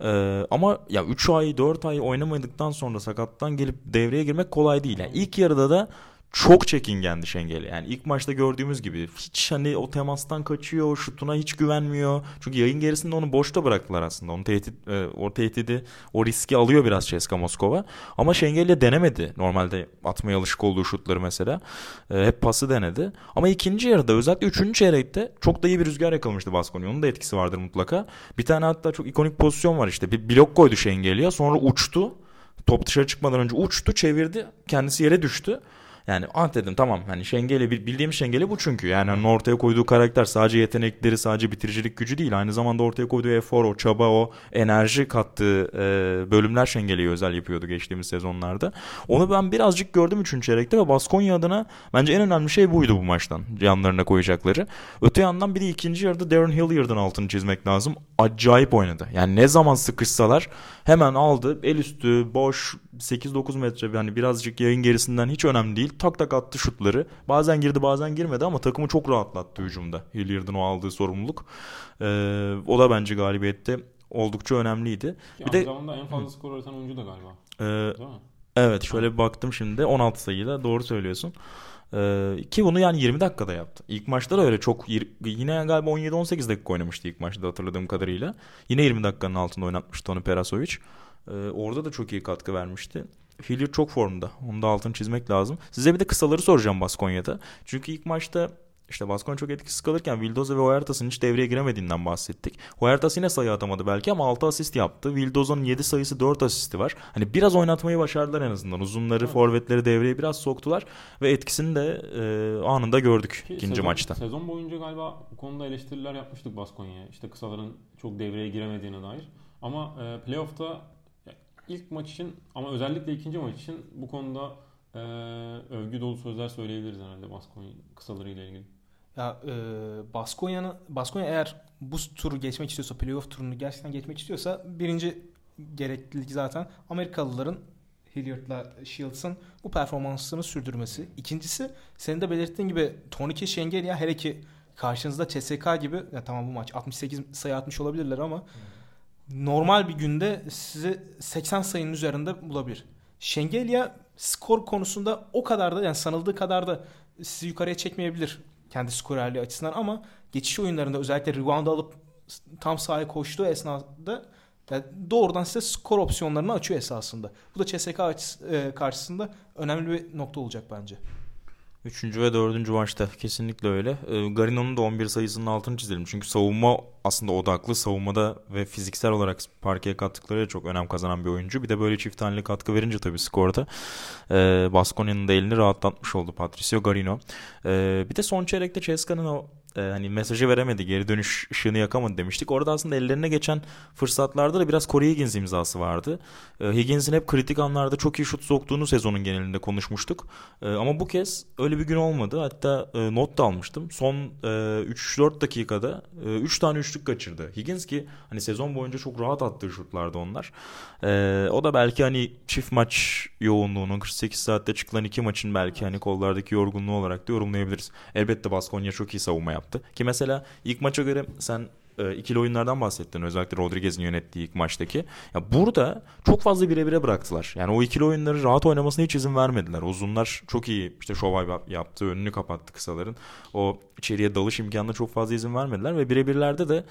Ee, ama ya 3 ay 4 ay oynamadıktan sonra sakattan gelip devreye girmek kolay değil. Yani ilk yarıda da çok çekingendi Şengeli. Yani ilk maçta gördüğümüz gibi hiç hani o temastan kaçıyor, şutuna hiç güvenmiyor. Çünkü yayın gerisinde onu boşta bıraktılar aslında. Onu tehdit, e, o tehdidi, o riski alıyor biraz Ceska Moskova. Ama Şengeli denemedi. Normalde atmaya alışık olduğu şutları mesela. E, hep pası denedi. Ama ikinci yarıda özellikle üçüncü çeyrekte çok da iyi bir rüzgar yakalamıştı Baskonya. Onun da etkisi vardır mutlaka. Bir tane hatta çok ikonik pozisyon var işte. Bir blok koydu Şengeli'ye sonra uçtu. Top dışarı çıkmadan önce uçtu, çevirdi. Kendisi yere düştü. Yani ah dedim tamam hani Şengeli bildiğim Şengeli bu çünkü. Yani hani ortaya koyduğu karakter sadece yetenekleri sadece bitiricilik gücü değil. Aynı zamanda ortaya koyduğu efor, o çaba, o enerji kattığı e, bölümler Şengeli'yi özel yapıyordu geçtiğimiz sezonlarda. Onu ben birazcık gördüm 3. çeyrekte ve Baskonya adına bence en önemli şey buydu bu maçtan. Yanlarına koyacakları. Öte yandan bir de ikinci yarıda Darren Hilliard'ın altını çizmek lazım. Acayip oynadı. Yani ne zaman sıkışsalar hemen aldı. El üstü, boş, 8-9 metre yani birazcık yayın gerisinden hiç önemli değil. Tak tak attı şutları. Bazen girdi bazen girmedi ama takımı çok rahatlattı hücumda. Hilliard'ın o aldığı sorumluluk. Ee, o da bence galibiyette oldukça önemliydi. Ki bir de zamanda en fazla skor üreten oyuncu da galiba. E, Değil mi? Evet şöyle bir baktım şimdi 16 sayıyla doğru söylüyorsun. Ee, ki bunu yani 20 dakikada yaptı. İlk maçta da öyle çok yine galiba 17-18 dakika oynamıştı ilk maçta hatırladığım kadarıyla. Yine 20 dakikanın altında oynatmıştı onu Perasovic. Ee, orada da çok iyi katkı vermişti. Hilliard çok formda. Onu da altını çizmek lazım. Size bir de kısaları soracağım Baskonya'da. Çünkü ilk maçta işte Baskonya çok etkisiz kalırken Vildoza ve Huertas'ın hiç devreye giremediğinden bahsettik. Huertas yine sayı atamadı belki ama 6 asist yaptı. Vildoza'nın 7 sayısı 4 asisti var. Hani biraz oynatmayı başardılar en azından. Uzunları, forvetleri devreye biraz soktular ve etkisini de e, anında gördük Ki ikinci sezon, maçta. Sezon boyunca galiba bu konuda eleştiriler yapmıştık Baskonya'ya. İşte kısaların çok devreye giremediğine dair. Ama e, playoff'ta ilk maç için ama özellikle ikinci maç için bu konuda e, övgü dolu sözler söyleyebiliriz herhalde Baskonya kısalarıyla ilgili. Ya e, Baskonya'nın Baskonya eğer bu turu geçmek istiyorsa, playoff turunu gerçekten geçmek istiyorsa birinci gereklilik zaten Amerikalıların Hilliard'la Shields'ın bu performansını sürdürmesi. İkincisi senin de belirttiğin gibi Tony Şengel ya hele ki karşınızda CSK gibi ya tamam bu maç 68 sayı atmış olabilirler ama normal bir günde sizi 80 sayının üzerinde bulabilir. Şengelya skor konusunda o kadar da yani sanıldığı kadar da sizi yukarıya çekmeyebilir kendi skorerliği açısından ama geçiş oyunlarında özellikle rebound alıp tam sahaya koştuğu esnada yani doğrudan size skor opsiyonlarını açıyor esasında. Bu da CSK e, karşısında önemli bir nokta olacak bence. Üçüncü ve dördüncü maçta kesinlikle öyle. E, Garino'nun da 11 sayısının altını çizelim. Çünkü savunma aslında odaklı. Savunmada ve fiziksel olarak parkeye kattıkları çok önem kazanan bir oyuncu. Bir de böyle çift taneli katkı verince tabii skorda e, Baskonya'nın da elini rahatlatmış oldu Patricio Garino. E, bir de son çeyrekte Ceska'nın o e, hani mesajı veremedi, geri dönüş ışığını yakamadı demiştik. Orada aslında ellerine geçen fırsatlarda da biraz Corey Higgins imzası vardı. E, Higgins'in hep kritik anlarda çok iyi şut soktuğunu sezonun genelinde konuşmuştuk. E, ama bu kez öyle bir gün olmadı. Hatta e, not da almıştım. Son e, 3-4 dakikada e, 3 tane üçlük kaçırdı. Higgins ki hani sezon boyunca çok rahat attığı şutlardı onlar. E, o da belki hani çift maç yoğunluğunun 48 saatte çıkılan iki maçın belki hani kollardaki yorgunluğu olarak da yorumlayabiliriz. Elbette Baskonya çok iyi savunma yaptı. Ki mesela ilk maça göre sen e, ikili oyunlardan bahsettin. Özellikle Rodriguez'in yönettiği ilk maçtaki. Ya burada çok fazla birebire bıraktılar. Yani o ikili oyunları rahat oynamasına hiç izin vermediler. Uzunlar çok iyi işte şovay yaptı. Önünü kapattı kısaların. O içeriye dalış imkanına çok fazla izin vermediler ve birebirlerde de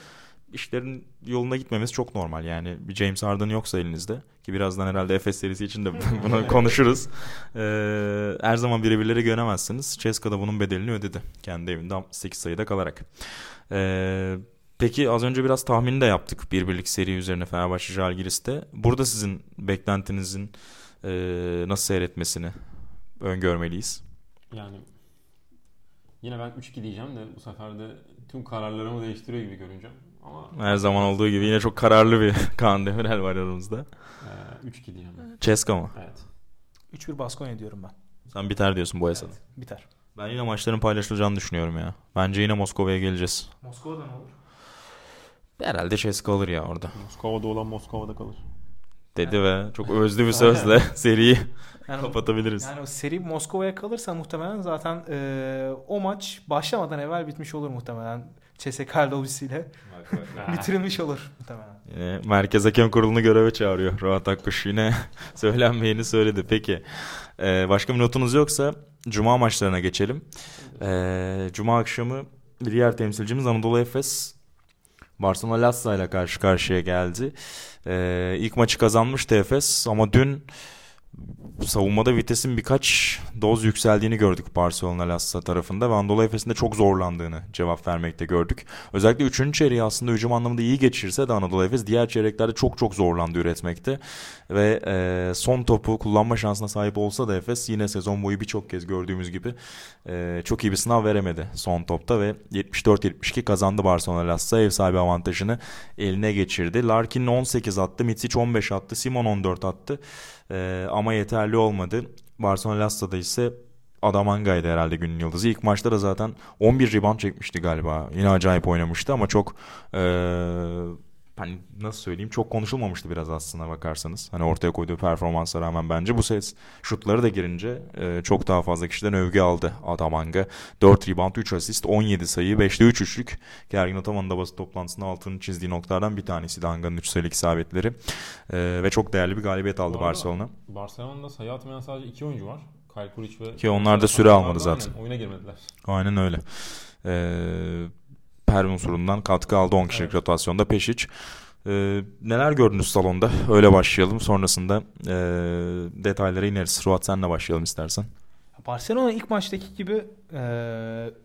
işlerin yoluna gitmemiz çok normal. Yani bir James Harden yoksa elinizde ki birazdan herhalde Efes serisi için de bunu konuşuruz. Ee, her zaman birebirleri göremezsiniz. Ceska da bunun bedelini ödedi. Kendi evinde 8 sayıda kalarak. Ee, peki az önce biraz tahmin de yaptık bir birlik seri üzerine Fenerbahçe Jalgiris'te. Burada sizin beklentinizin e, nasıl seyretmesini öngörmeliyiz? Yani yine ben 3-2 diyeceğim de bu sefer de tüm kararlarımı değiştiriyor gibi görüneceğim. Ama Her zaman olduğu gibi yine çok kararlı bir Kaan Demirel var aramızda. e, 3-2 diyeceğim. ben. Ceska mı? Evet. 3-1 Baskonya diyorum ben. Sen biter diyorsun bu hesabı. Biter. Ben yine maçların paylaşılacağını düşünüyorum ya. Bence yine Moskova'ya geleceğiz. Moskova'da ne olur? Herhalde Ceska alır ya orada. Moskova'da olan Moskova'da kalır. Dedi ve çok özlü bir sözle seriyi Yani, kapatabiliriz. yani o seri Moskova'ya kalırsa muhtemelen zaten e, o maç başlamadan evvel bitmiş olur muhtemelen. CSKA lobisiyle bitirilmiş olur muhtemelen. Yine Merkez Hakem Kurulu'nu göreve çağırıyor. Rahat Akkuş yine söylenmeyeni söyledi. Peki Ee, başka bir notunuz yoksa Cuma maçlarına geçelim. Ee, Cuma akşamı bir diğer temsilcimiz Anadolu Efes Barcelona Lassa ile karşı karşıya geldi. Ee, ilk maçı kazanmıştı Efes ama dün savunmada vitesin birkaç doz yükseldiğini gördük Barcelona Lassa tarafında ve Anadolu Efes'in de çok zorlandığını cevap vermekte gördük. Özellikle 3. çeyreği aslında hücum anlamında iyi geçirse de Anadolu Efes diğer çeyreklerde çok çok zorlandı üretmekte. Ve e, son topu kullanma şansına sahip olsa da Efes yine sezon boyu birçok kez gördüğümüz gibi e, çok iyi bir sınav veremedi son topta ve 74-72 kazandı Barcelona Lassa ev sahibi avantajını eline geçirdi. Larkin 18 attı, Mitsic 15 attı, Simon 14 attı E, ama yeterli olmadı. Barcelona Lassa'da ise Adamanga'ydı herhalde günün yıldızı. İlk maçta da zaten 11 rebound çekmişti galiba. Yine acayip oynamıştı ama çok e, hani nasıl söyleyeyim çok konuşulmamıştı biraz aslına bakarsanız. Hani ortaya koyduğu performansa rağmen bence bu ses şutları da girince e, çok daha fazla kişiden övgü aldı Adamanga. 4 rebound, 3 asist, 17 sayı, 5'te 3 üçlük. Gergin Ataman'ın da basın toplantısında altını çizdiği noktalardan bir tanesi de Anga'nın 3 sayılık isabetleri. E, ve çok değerli bir galibiyet aldı Barcelona. Barcelona'da sayı atmayan sadece iki oyuncu var. Kyle Kuric ve... Ki onlar da süre almadı zaten. aynen oyuna girmediler. Aynen öyle. Ee, per unsurundan katkı aldı 10 kişilik Evet. rotasyonda Peşic. Ee, neler gördünüz salonda? Öyle başlayalım. Sonrasında e, detaylara ineriz. Ruat senle başlayalım istersen. Barcelona ilk maçtaki gibi e,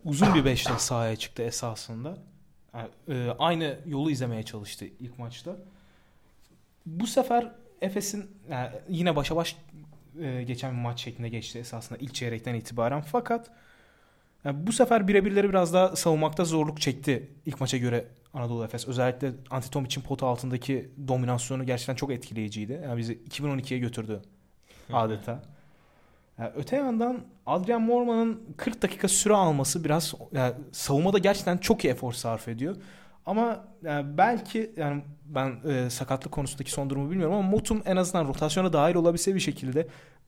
uzun bir beşle sahaya çıktı esasında. Yani, e, aynı yolu izlemeye çalıştı ilk maçta. Bu sefer Efes'in yani yine başa baş e, geçen bir maç şeklinde geçti esasında ilk çeyrekten itibaren. Fakat yani bu sefer birebirleri biraz daha savunmakta zorluk çekti ilk maça göre Anadolu Efes. Özellikle Antetomich'in potu altındaki dominasyonu gerçekten çok etkileyiciydi. Yani bizi 2012'ye götürdü adeta. Yani öte yandan Adrian Morman'ın 40 dakika süre alması biraz yani savunmada gerçekten çok iyi efor sarf ediyor. Ama yani belki yani ben e, sakatlık konusundaki son durumu bilmiyorum ama Motum en azından rotasyona dahil olabilse bir şekilde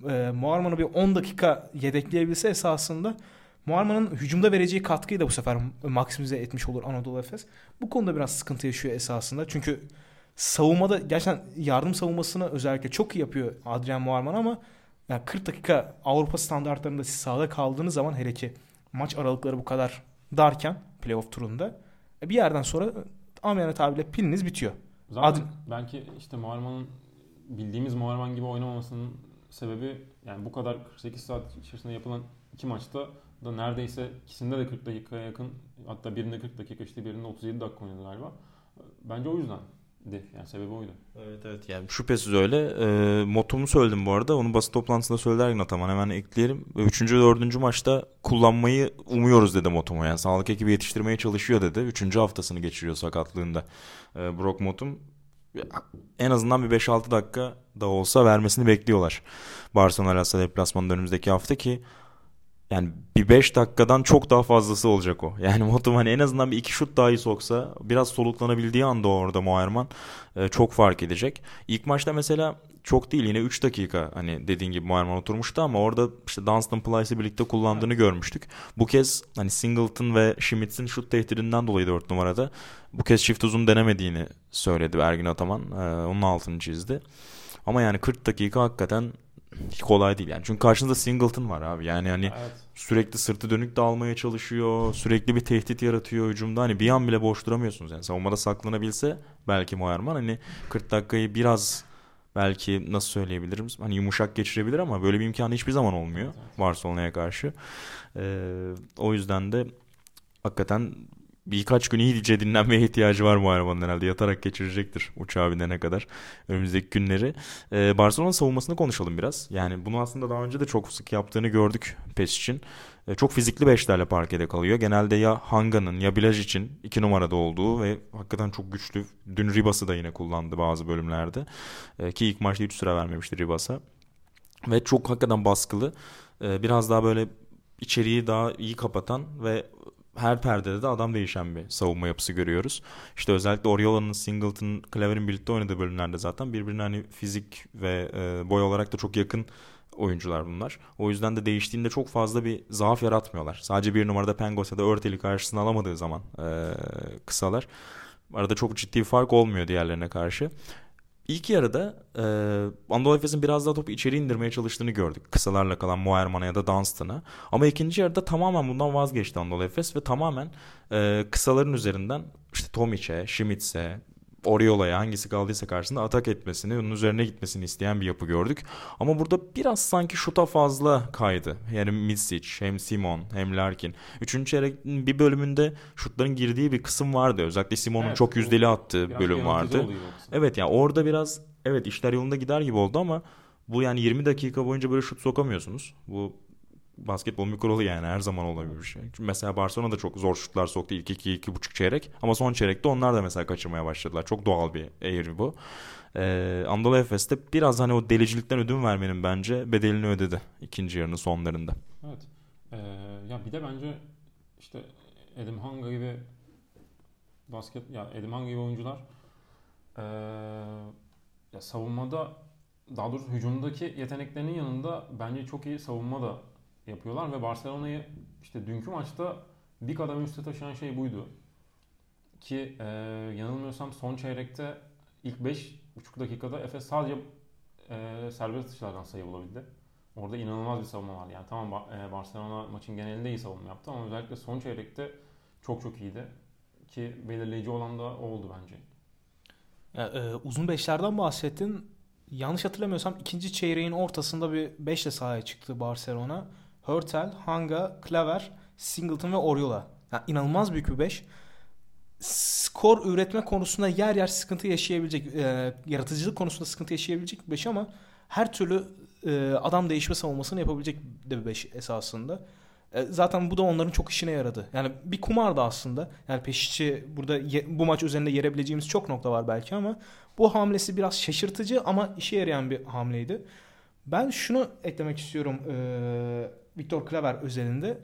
e, Muarman'ı bir 10 dakika yedekleyebilse esasında Muarman'ın hücumda vereceği katkıyı da bu sefer maksimize etmiş olur Anadolu Efes. Bu konuda biraz sıkıntı yaşıyor esasında. Çünkü savunmada gerçekten yardım savunmasını özellikle çok iyi yapıyor Adrian Muarman ama yani 40 dakika Avrupa standartlarında siz sahada kaldığınız zaman hele ki maç aralıkları bu kadar darken playoff turunda e, bir yerden sonra amiyane tabirle piliniz bitiyor. Zaten Ad- belki işte Muharman'ın bildiğimiz Muharman gibi oynamamasının sebebi yani bu kadar 48 saat içerisinde yapılan iki maçta da neredeyse ikisinde de 40 dakikaya yakın hatta birinde 40 dakika işte birinde 37 dakika oynadı galiba. Bence o yüzden yani sebebi oydu. Evet evet yani şüphesiz öyle. E, motomu söyledim bu arada. Onu basın toplantısında söyledi Ergin Ataman. Hemen ekleyelim. Ve Üçüncü, dördüncü maçta kullanmayı umuyoruz dedi Motomu. Yani sağlık ekibi yetiştirmeye çalışıyor dedi. Üçüncü haftasını geçiriyor sakatlığında. E, Brock Motum en azından bir 5-6 dakika da olsa vermesini bekliyorlar. Barcelona Lassa deplasmanının önümüzdeki hafta ki yani bir 5 dakikadan çok daha fazlası olacak o. Yani Motum hani en azından bir iki şut dahi soksa biraz soluklanabildiği anda orada Moerman e, çok fark edecek. İlk maçta mesela çok değil yine 3 dakika hani dediğin gibi Moerman oturmuştu ama orada işte Dunstan Plyce'ı birlikte kullandığını görmüştük. Bu kez hani Singleton ve Schmitz'in şut tehdidinden dolayı 4 numarada bu kez çift uzun denemediğini söyledi Ergin Ataman. E, onun altını çizdi. Ama yani 40 dakika hakikaten kolay değil yani. Çünkü karşınızda Singleton var abi. Yani hani Evet. sürekli sırtı dönük dağılmaya çalışıyor. Sürekli bir tehdit yaratıyor hücumda. Hani bir an bile boş duramıyorsunuz. Yani savunmada saklanabilse belki Moerman hani 40 dakikayı biraz belki nasıl söyleyebilirim? Hani yumuşak geçirebilir ama böyle bir imkanı hiçbir zaman olmuyor. Barcelona'ya karşı. Ee, o yüzden de hakikaten birkaç gün iyice dinlenmeye ihtiyacı var Muharrem'in herhalde. Yatarak geçirecektir uçağa binene kadar önümüzdeki günleri. Ee, Barcelona savunmasını konuşalım biraz. Yani bunu aslında daha önce de çok sık yaptığını gördük PES için. Ee, çok fizikli beşlerle parkede kalıyor. Genelde ya Hanga'nın ya Bilaj için iki numarada olduğu ve hakikaten çok güçlü. Dün Ribas'ı da yine kullandı bazı bölümlerde. Ee, ki ilk maçta hiç süre vermemişti Ribas'a. Ve çok hakikaten baskılı. Ee, biraz daha böyle içeriği daha iyi kapatan ve her perdede de adam değişen bir savunma yapısı görüyoruz. İşte özellikle Oriola'nın, Singleton, Clever'in birlikte oynadığı bölümlerde zaten birbirine hani fizik ve e, boy olarak da çok yakın oyuncular bunlar. O yüzden de değiştiğinde çok fazla bir zaaf yaratmıyorlar. Sadece bir numarada Pengos ya da Örteli karşısına alamadığı zaman e, kısalar. Arada çok ciddi bir fark olmuyor diğerlerine karşı. İlk yarıda e, Anadolu Efes'in biraz daha topu içeri indirmeye çalıştığını gördük. Kısalarla kalan Moerman'a ya da Dunstan'a. Ama ikinci yarıda tamamen bundan vazgeçti Anadolu Efes ve tamamen e, kısaların üzerinden işte Tomic'e, Schmitz'e, Oriola'ya hangisi kaldıysa karşısında atak etmesini, onun üzerine gitmesini isteyen bir yapı gördük. Ama burada biraz sanki şuta fazla kaydı. Yani Misic, hem Simon, hem Larkin. Üçüncü çeyreğin bir bölümünde şutların girdiği bir kısım vardı. Özellikle Simon'un evet, çok yüzdeli attığı bölüm vardı. Evet yani orada biraz evet işler yolunda gider gibi oldu ama bu yani 20 dakika boyunca böyle şut sokamıyorsunuz. Bu basketbol bir kuralı yani her zaman olabilir bir şey. Çünkü mesela Barcelona da çok zor şutlar soktu ilk iki, iki buçuk çeyrek. Ama son çeyrekte onlar da mesela kaçırmaya başladılar. Çok doğal bir eğri bu. Ee, Anadolu Efes'te biraz hani o delicilikten ödün vermenin bence bedelini ödedi ikinci yarının sonlarında. Evet. Ee, ya bir de bence işte Edim Hanga gibi basket ya Edim Hanga gibi oyuncular ee, ya savunmada daha doğrusu hücumdaki yeteneklerinin yanında bence çok iyi savunma da yapıyorlar ve Barcelona'yı işte dünkü maçta bir kademe üste taşıyan şey buydu. Ki e, yanılmıyorsam son çeyrekte ilk 5,5 dakikada Efes sadece e, serbest atışlardan sayı bulabildi. Orada inanılmaz bir savunma var. Yani tamam e, Barcelona maçın genelinde iyi savunma yaptı ama özellikle son çeyrekte çok çok iyiydi. Ki belirleyici olan da oldu bence. Ya, e, uzun beşlerden bahsettin. Yanlış hatırlamıyorsam ikinci çeyreğin ortasında bir beşle sahaya çıktı Barcelona. Hurtel, Hanga, Klaver, Singleton ve Oriola. Yani inanılmaz büyük bir 5. Skor üretme konusunda yer yer sıkıntı yaşayabilecek, e, yaratıcılık konusunda sıkıntı yaşayabilecek bir 5 ama her türlü e, adam değişme savunmasını yapabilecek de bir 5 esasında. E, zaten bu da onların çok işine yaradı. Yani bir kumardı aslında. Yani Peşiç'i burada ye, bu maç üzerinde yerebileceğimiz çok nokta var belki ama bu hamlesi biraz şaşırtıcı ama işe yarayan bir hamleydi. Ben şunu eklemek istiyorum. E, Victor Claver özelinde.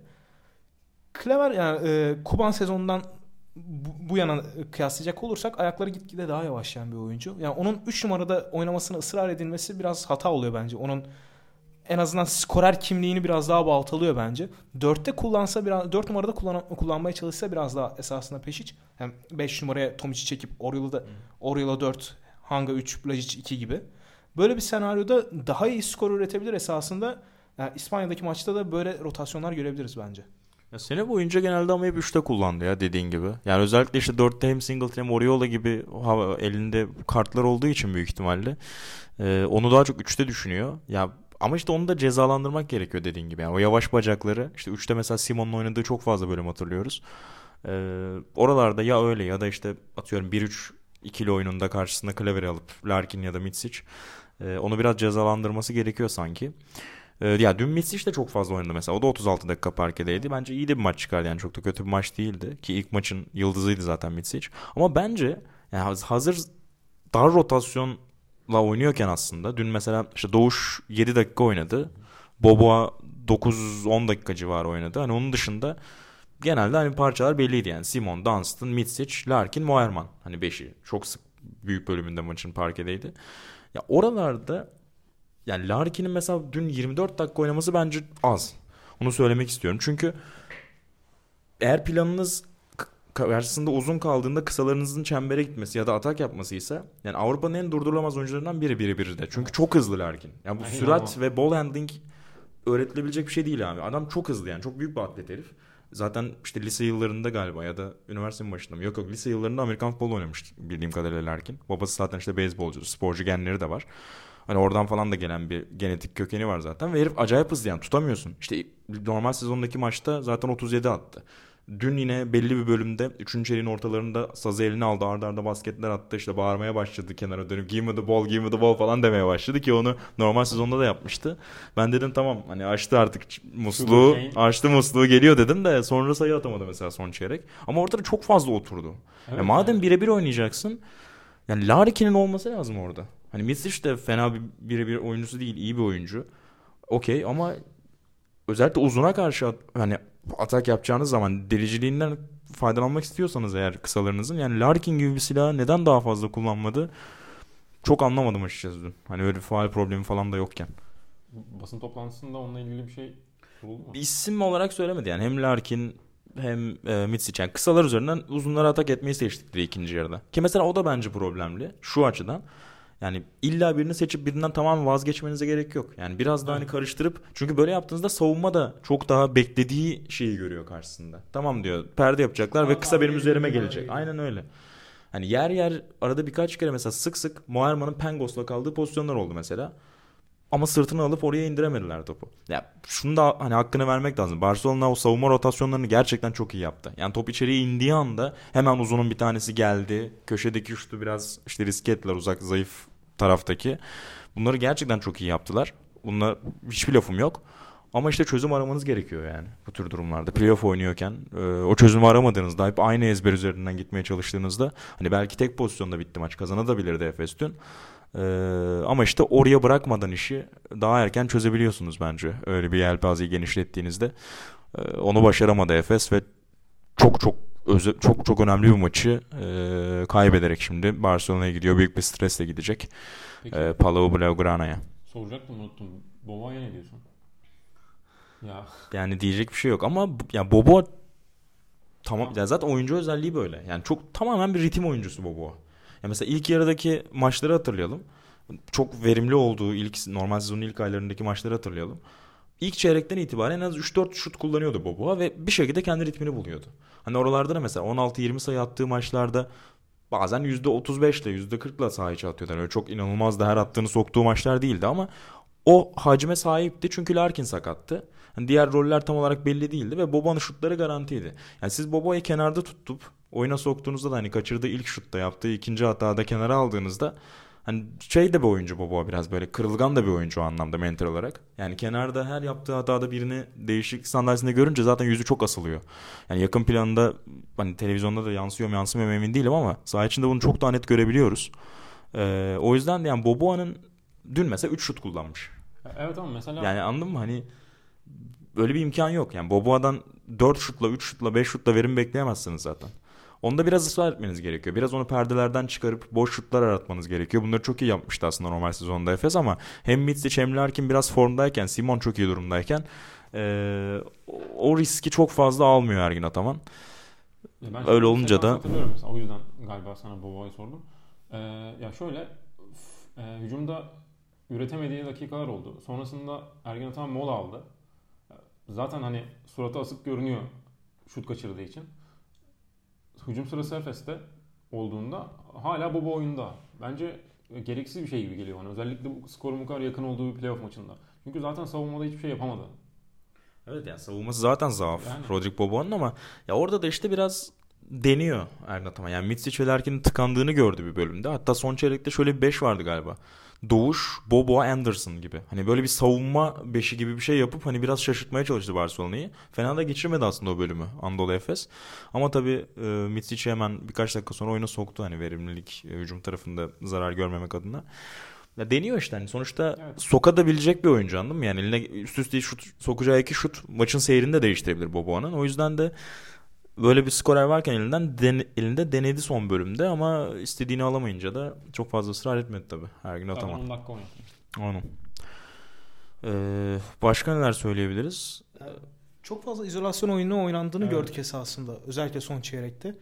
Claver yani e, Kuban sezonundan bu, bu yana kıyaslayacak olursak ayakları gitgide daha yavaşlayan bir oyuncu. Yani onun 3 numarada oynamasını ısrar edilmesi biraz hata oluyor bence. Onun en azından skorer kimliğini biraz daha baltalıyor bence. 4'te kullansa biraz 4 numarada kullan, kullanmaya çalışsa biraz daha esasında peşiç. Hem 5 numaraya Tomic'i çekip Oriola'da Oriola 4, Hanga 3, Blažić 2 gibi. Böyle bir senaryoda daha iyi skor üretebilir esasında. Yani İspanya'daki maçta da böyle rotasyonlar görebiliriz bence. Ya sene boyunca genelde ama hep 3'te kullandı ya dediğin gibi. Yani özellikle işte 4'te hem Singleton hem Oriola gibi elinde kartlar olduğu için büyük ihtimalle. Ee, onu daha çok 3'te düşünüyor. Ya ama işte onu da cezalandırmak gerekiyor dediğin gibi. Yani o yavaş bacakları işte 3'te mesela Simon'un oynadığı çok fazla bölüm hatırlıyoruz. Ee, oralarda ya öyle ya da işte atıyorum 1-3 ikili oyununda karşısında Klaver'i alıp Larkin ya da Mitsic. Ee, onu biraz cezalandırması gerekiyor sanki. Ee, ya dün Misic de çok fazla oynadı mesela. O da 36 dakika parkedeydi. Bence iyi de bir maç çıkardı yani. Çok da kötü bir maç değildi. Ki ilk maçın yıldızıydı zaten Misic. Ama bence yani hazır dar rotasyonla oynuyorken aslında dün mesela işte Doğuş 7 dakika oynadı. Boboa 9-10 dakika civarı oynadı. Hani onun dışında genelde hani parçalar belliydi yani. Simon, Dunstan, Mitsic, Larkin, Moerman. Hani beşi. Çok sık büyük bölümünde maçın parkedeydi. Ya oralarda yani Larkin'in mesela dün 24 dakika oynaması bence az. Onu söylemek istiyorum. Çünkü eğer planınız karşısında uzun kaldığında kısalarınızın çembere gitmesi ya da atak yapmasıysa yani Avrupa'nın en durdurulamaz oyuncularından biri biri biri de. Çünkü çok hızlı Larkin. Yani bu Aynen sürat ama. ve ball handling öğretilebilecek bir şey değil abi. Adam çok hızlı yani. Çok büyük bir atlet herif. Zaten işte lise yıllarında galiba ya da üniversitenin başında mı? Yok yok lise yıllarında Amerikan futbolu oynamış bildiğim kadarıyla Larkin. Babası zaten işte beyzbolcu, sporcu genleri de var. Hani oradan falan da gelen bir genetik kökeni var zaten. Ve herif acayip hızlı yani tutamıyorsun. İşte normal sezondaki maçta zaten 37 attı. Dün yine belli bir bölümde 3. çeyreğin ortalarında sazı eline aldı. Arda arda basketler attı. işte bağırmaya başladı kenara dönüp give me the ball give me the ball falan demeye başladı ki onu normal sezonda da yapmıştı. Ben dedim tamam hani açtı artık musluğu açtı musluğu geliyor dedim de sonra sayı atamadı mesela son çeyrek. Ama ortada çok fazla oturdu. Evet, ya madem yani. birebir oynayacaksın yani Larkin'in olması lazım orada. Hani Mitsic de fena bir birebir oyuncusu değil iyi bir oyuncu. Okey ama özellikle uzuna karşı hani atak yapacağınız zaman deliciliğinden faydalanmak istiyorsanız eğer kısalarınızın yani Larkin gibi bir silahı neden daha fazla kullanmadı çok anlamadım açıkçası dün. Hani öyle bir faal problemi falan da yokken. Basın toplantısında onunla ilgili bir şey soruldu mu? İsim olarak söylemedi yani hem Larkin hem e, Mitsic yani kısalar üzerinden uzunlara atak etmeyi seçtikleri ikinci yarıda. Ki mesela o da bence problemli şu açıdan. Yani illa birini seçip birinden tamamen vazgeçmenize gerek yok. Yani biraz daha hani karıştırıp çünkü böyle yaptığınızda savunma da çok daha beklediği şeyi görüyor karşısında. Tamam diyor perde yapacaklar tamam, ve kısa benim üzerime gelecek. Aynen öyle. Hani yer yer arada birkaç kere mesela sık sık Moerman'ın Pengos'la kaldığı pozisyonlar oldu mesela. Ama sırtını alıp oraya indiremediler topu. Ya şunu da hani hakkını vermek lazım. Barcelona o savunma rotasyonlarını gerçekten çok iyi yaptı. Yani top içeriye indiği anda hemen uzunun bir tanesi geldi. Köşedeki şutu biraz işte risk ettiler uzak zayıf taraftaki. Bunları gerçekten çok iyi yaptılar. Bunlar hiçbir lafım yok. Ama işte çözüm aramanız gerekiyor yani bu tür durumlarda. Playoff oynuyorken e, o çözümü aramadığınızda hep aynı ezber üzerinden gitmeye çalıştığınızda hani belki tek pozisyonda bitti maç kazanabilirdi Efes dün. Ee, ama işte oraya bırakmadan işi daha erken çözebiliyorsunuz bence. Öyle bir yelpazeyi genişlettiğinizde. Ee, onu başaramadı Efes ve çok çok öze, çok çok önemli bir maçı e, kaybederek şimdi Barcelona'ya gidiyor. Büyük bir stresle gidecek. E, Palau Blaugrana'ya. Soracaktım unuttum. Boboa'ya ne diyorsun? Ya. Yani diyecek bir şey yok ama ya Bobo tamam ya zaten oyuncu özelliği böyle. Yani çok tamamen bir ritim oyuncusu Bobo. Ya mesela ilk yarıdaki maçları hatırlayalım. Çok verimli olduğu ilk normal sezonun ilk aylarındaki maçları hatırlayalım. İlk çeyrekten itibaren en az 3-4 şut kullanıyordu Boboa ve bir şekilde kendi ritmini buluyordu. Hani oralarda da mesela 16-20 sayı attığı maçlarda bazen %35 ile %40 ile atıyordu. Yani öyle çok inanılmaz da her attığını soktuğu maçlar değildi ama o hacme sahipti çünkü Larkin sakattı. Yani diğer roller tam olarak belli değildi ve Boba'nın şutları garantiydi. Yani siz Boba'yı kenarda tutup oyuna soktuğunuzda da hani kaçırdığı ilk şutta yaptığı ikinci hatada kenara aldığınızda hani şey de bir oyuncu Bobo biraz böyle kırılgan da bir oyuncu o anlamda mental olarak. Yani kenarda her yaptığı hatada birini değişik sandalyesinde görünce zaten yüzü çok asılıyor. Yani yakın planda hani televizyonda da yansıyor mu yansımıyor mu emin değilim ama saha içinde bunu çok daha net görebiliyoruz. Ee, o yüzden yani Boboa'nın dün mesela 3 şut kullanmış. Evet ama mesela yani anladın mı hani böyle bir imkan yok. Yani Boboa'dan 4 şutla 3 şutla 5 şutla verim bekleyemezsiniz zaten. Onda biraz ısrar etmeniz gerekiyor. Biraz onu perdelerden çıkarıp boş şutlar aratmanız gerekiyor. Bunları çok iyi yapmıştı aslında normal sezonda Efes ama hem Mitsic hem Larkin biraz formdayken, Simon çok iyi durumdayken ee, o riski çok fazla almıyor Ergin Ataman. Ben Öyle olunca da... Mesela. O yüzden galiba sana Bobo'yu sordum. Ee, ya şöyle e, hücumda üretemediği dakikalar oldu. Sonrasında Ergin Ataman mola aldı. Zaten hani suratı asık görünüyor şut kaçırdığı için hücum sırası Efes'te olduğunda hala bu oyunda. Bence gereksiz bir şey gibi geliyor bana. Özellikle bu skorun bu kadar yakın olduğu bir playoff maçında. Çünkü zaten savunmada hiçbir şey yapamadı. Evet yani savunması zaten zaaf yani. Rodrik Bobo'nun ama ya orada da işte biraz deniyor Ernatama. Yani Mitsic ve Larkin'in tıkandığını gördü bir bölümde. Hatta son çeyrekte şöyle bir 5 vardı galiba. Doğuş, Bobo, Anderson gibi. Hani böyle bir savunma beşi gibi bir şey yapıp hani biraz şaşırtmaya çalıştı Barcelona'yı. Fena da geçirmedi aslında o bölümü Anadolu Efes. Ama tabii e, Mitsic hemen birkaç dakika sonra oyuna soktu hani verimlilik e, hücum tarafında zarar görmemek adına. Ya deniyor işte hani sonuçta evet. sokadabilecek bir oyuncu anladın mı? Yani eline üst üste şut sokacağı iki şut maçın seyrini de değiştirebilir Bobo'nun. O yüzden de böyle bir skorer varken elinden den, elinde denedi son bölümde ama istediğini alamayınca da çok fazla ısrar etmedi tabii. Her gün atamadı. 10 dakika Onu. Ee, başka neler söyleyebiliriz? Çok fazla izolasyon oyunu oynandığını evet. gördük esasında. Özellikle son çeyrekte.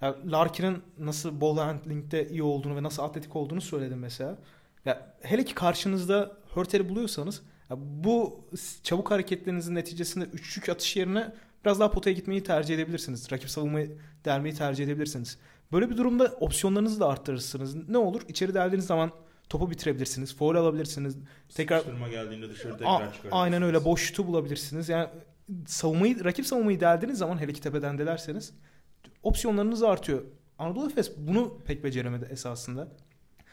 Yani Larkin'in nasıl ball handling'de iyi olduğunu ve nasıl atletik olduğunu söyledim mesela. Ya hele ki karşınızda Hörter'i buluyorsanız ya bu çabuk hareketlerinizin neticesinde üçlük atış yerine biraz daha potaya gitmeyi tercih edebilirsiniz. Rakip savunmayı delmeyi tercih edebilirsiniz. Böyle bir durumda opsiyonlarınızı da arttırırsınız. Ne olur? İçeri deldiğiniz zaman topu bitirebilirsiniz. Foul alabilirsiniz. Tekrar Sıkıştırma geldiğinde dışarı tekrar çıkarabilirsiniz. Aynen öyle. Boş şutu bulabilirsiniz. Yani savunmayı rakip savunmayı deldiğiniz zaman hele ki tepeden delerseniz opsiyonlarınız artıyor. Anadolu Efes bunu pek beceremedi esasında.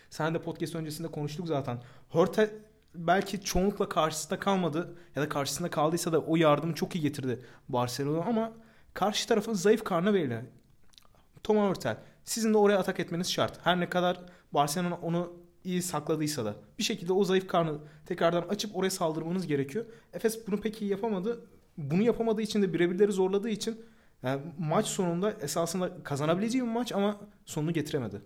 Sen de podcast öncesinde konuştuk zaten. Hörtel belki çoğunlukla karşısında kalmadı ya da karşısında kaldıysa da o yardımı çok iyi getirdi Barcelona ama karşı tarafın zayıf karnı belli. Thomas Hörtel sizin de oraya atak etmeniz şart. Her ne kadar Barcelona onu iyi sakladıysa da bir şekilde o zayıf karnı tekrardan açıp oraya saldırmanız gerekiyor. Efes bunu pek iyi yapamadı. Bunu yapamadığı için de birebirleri zorladığı için yani maç sonunda esasında kazanabileceği bir maç ama sonunu getiremedi.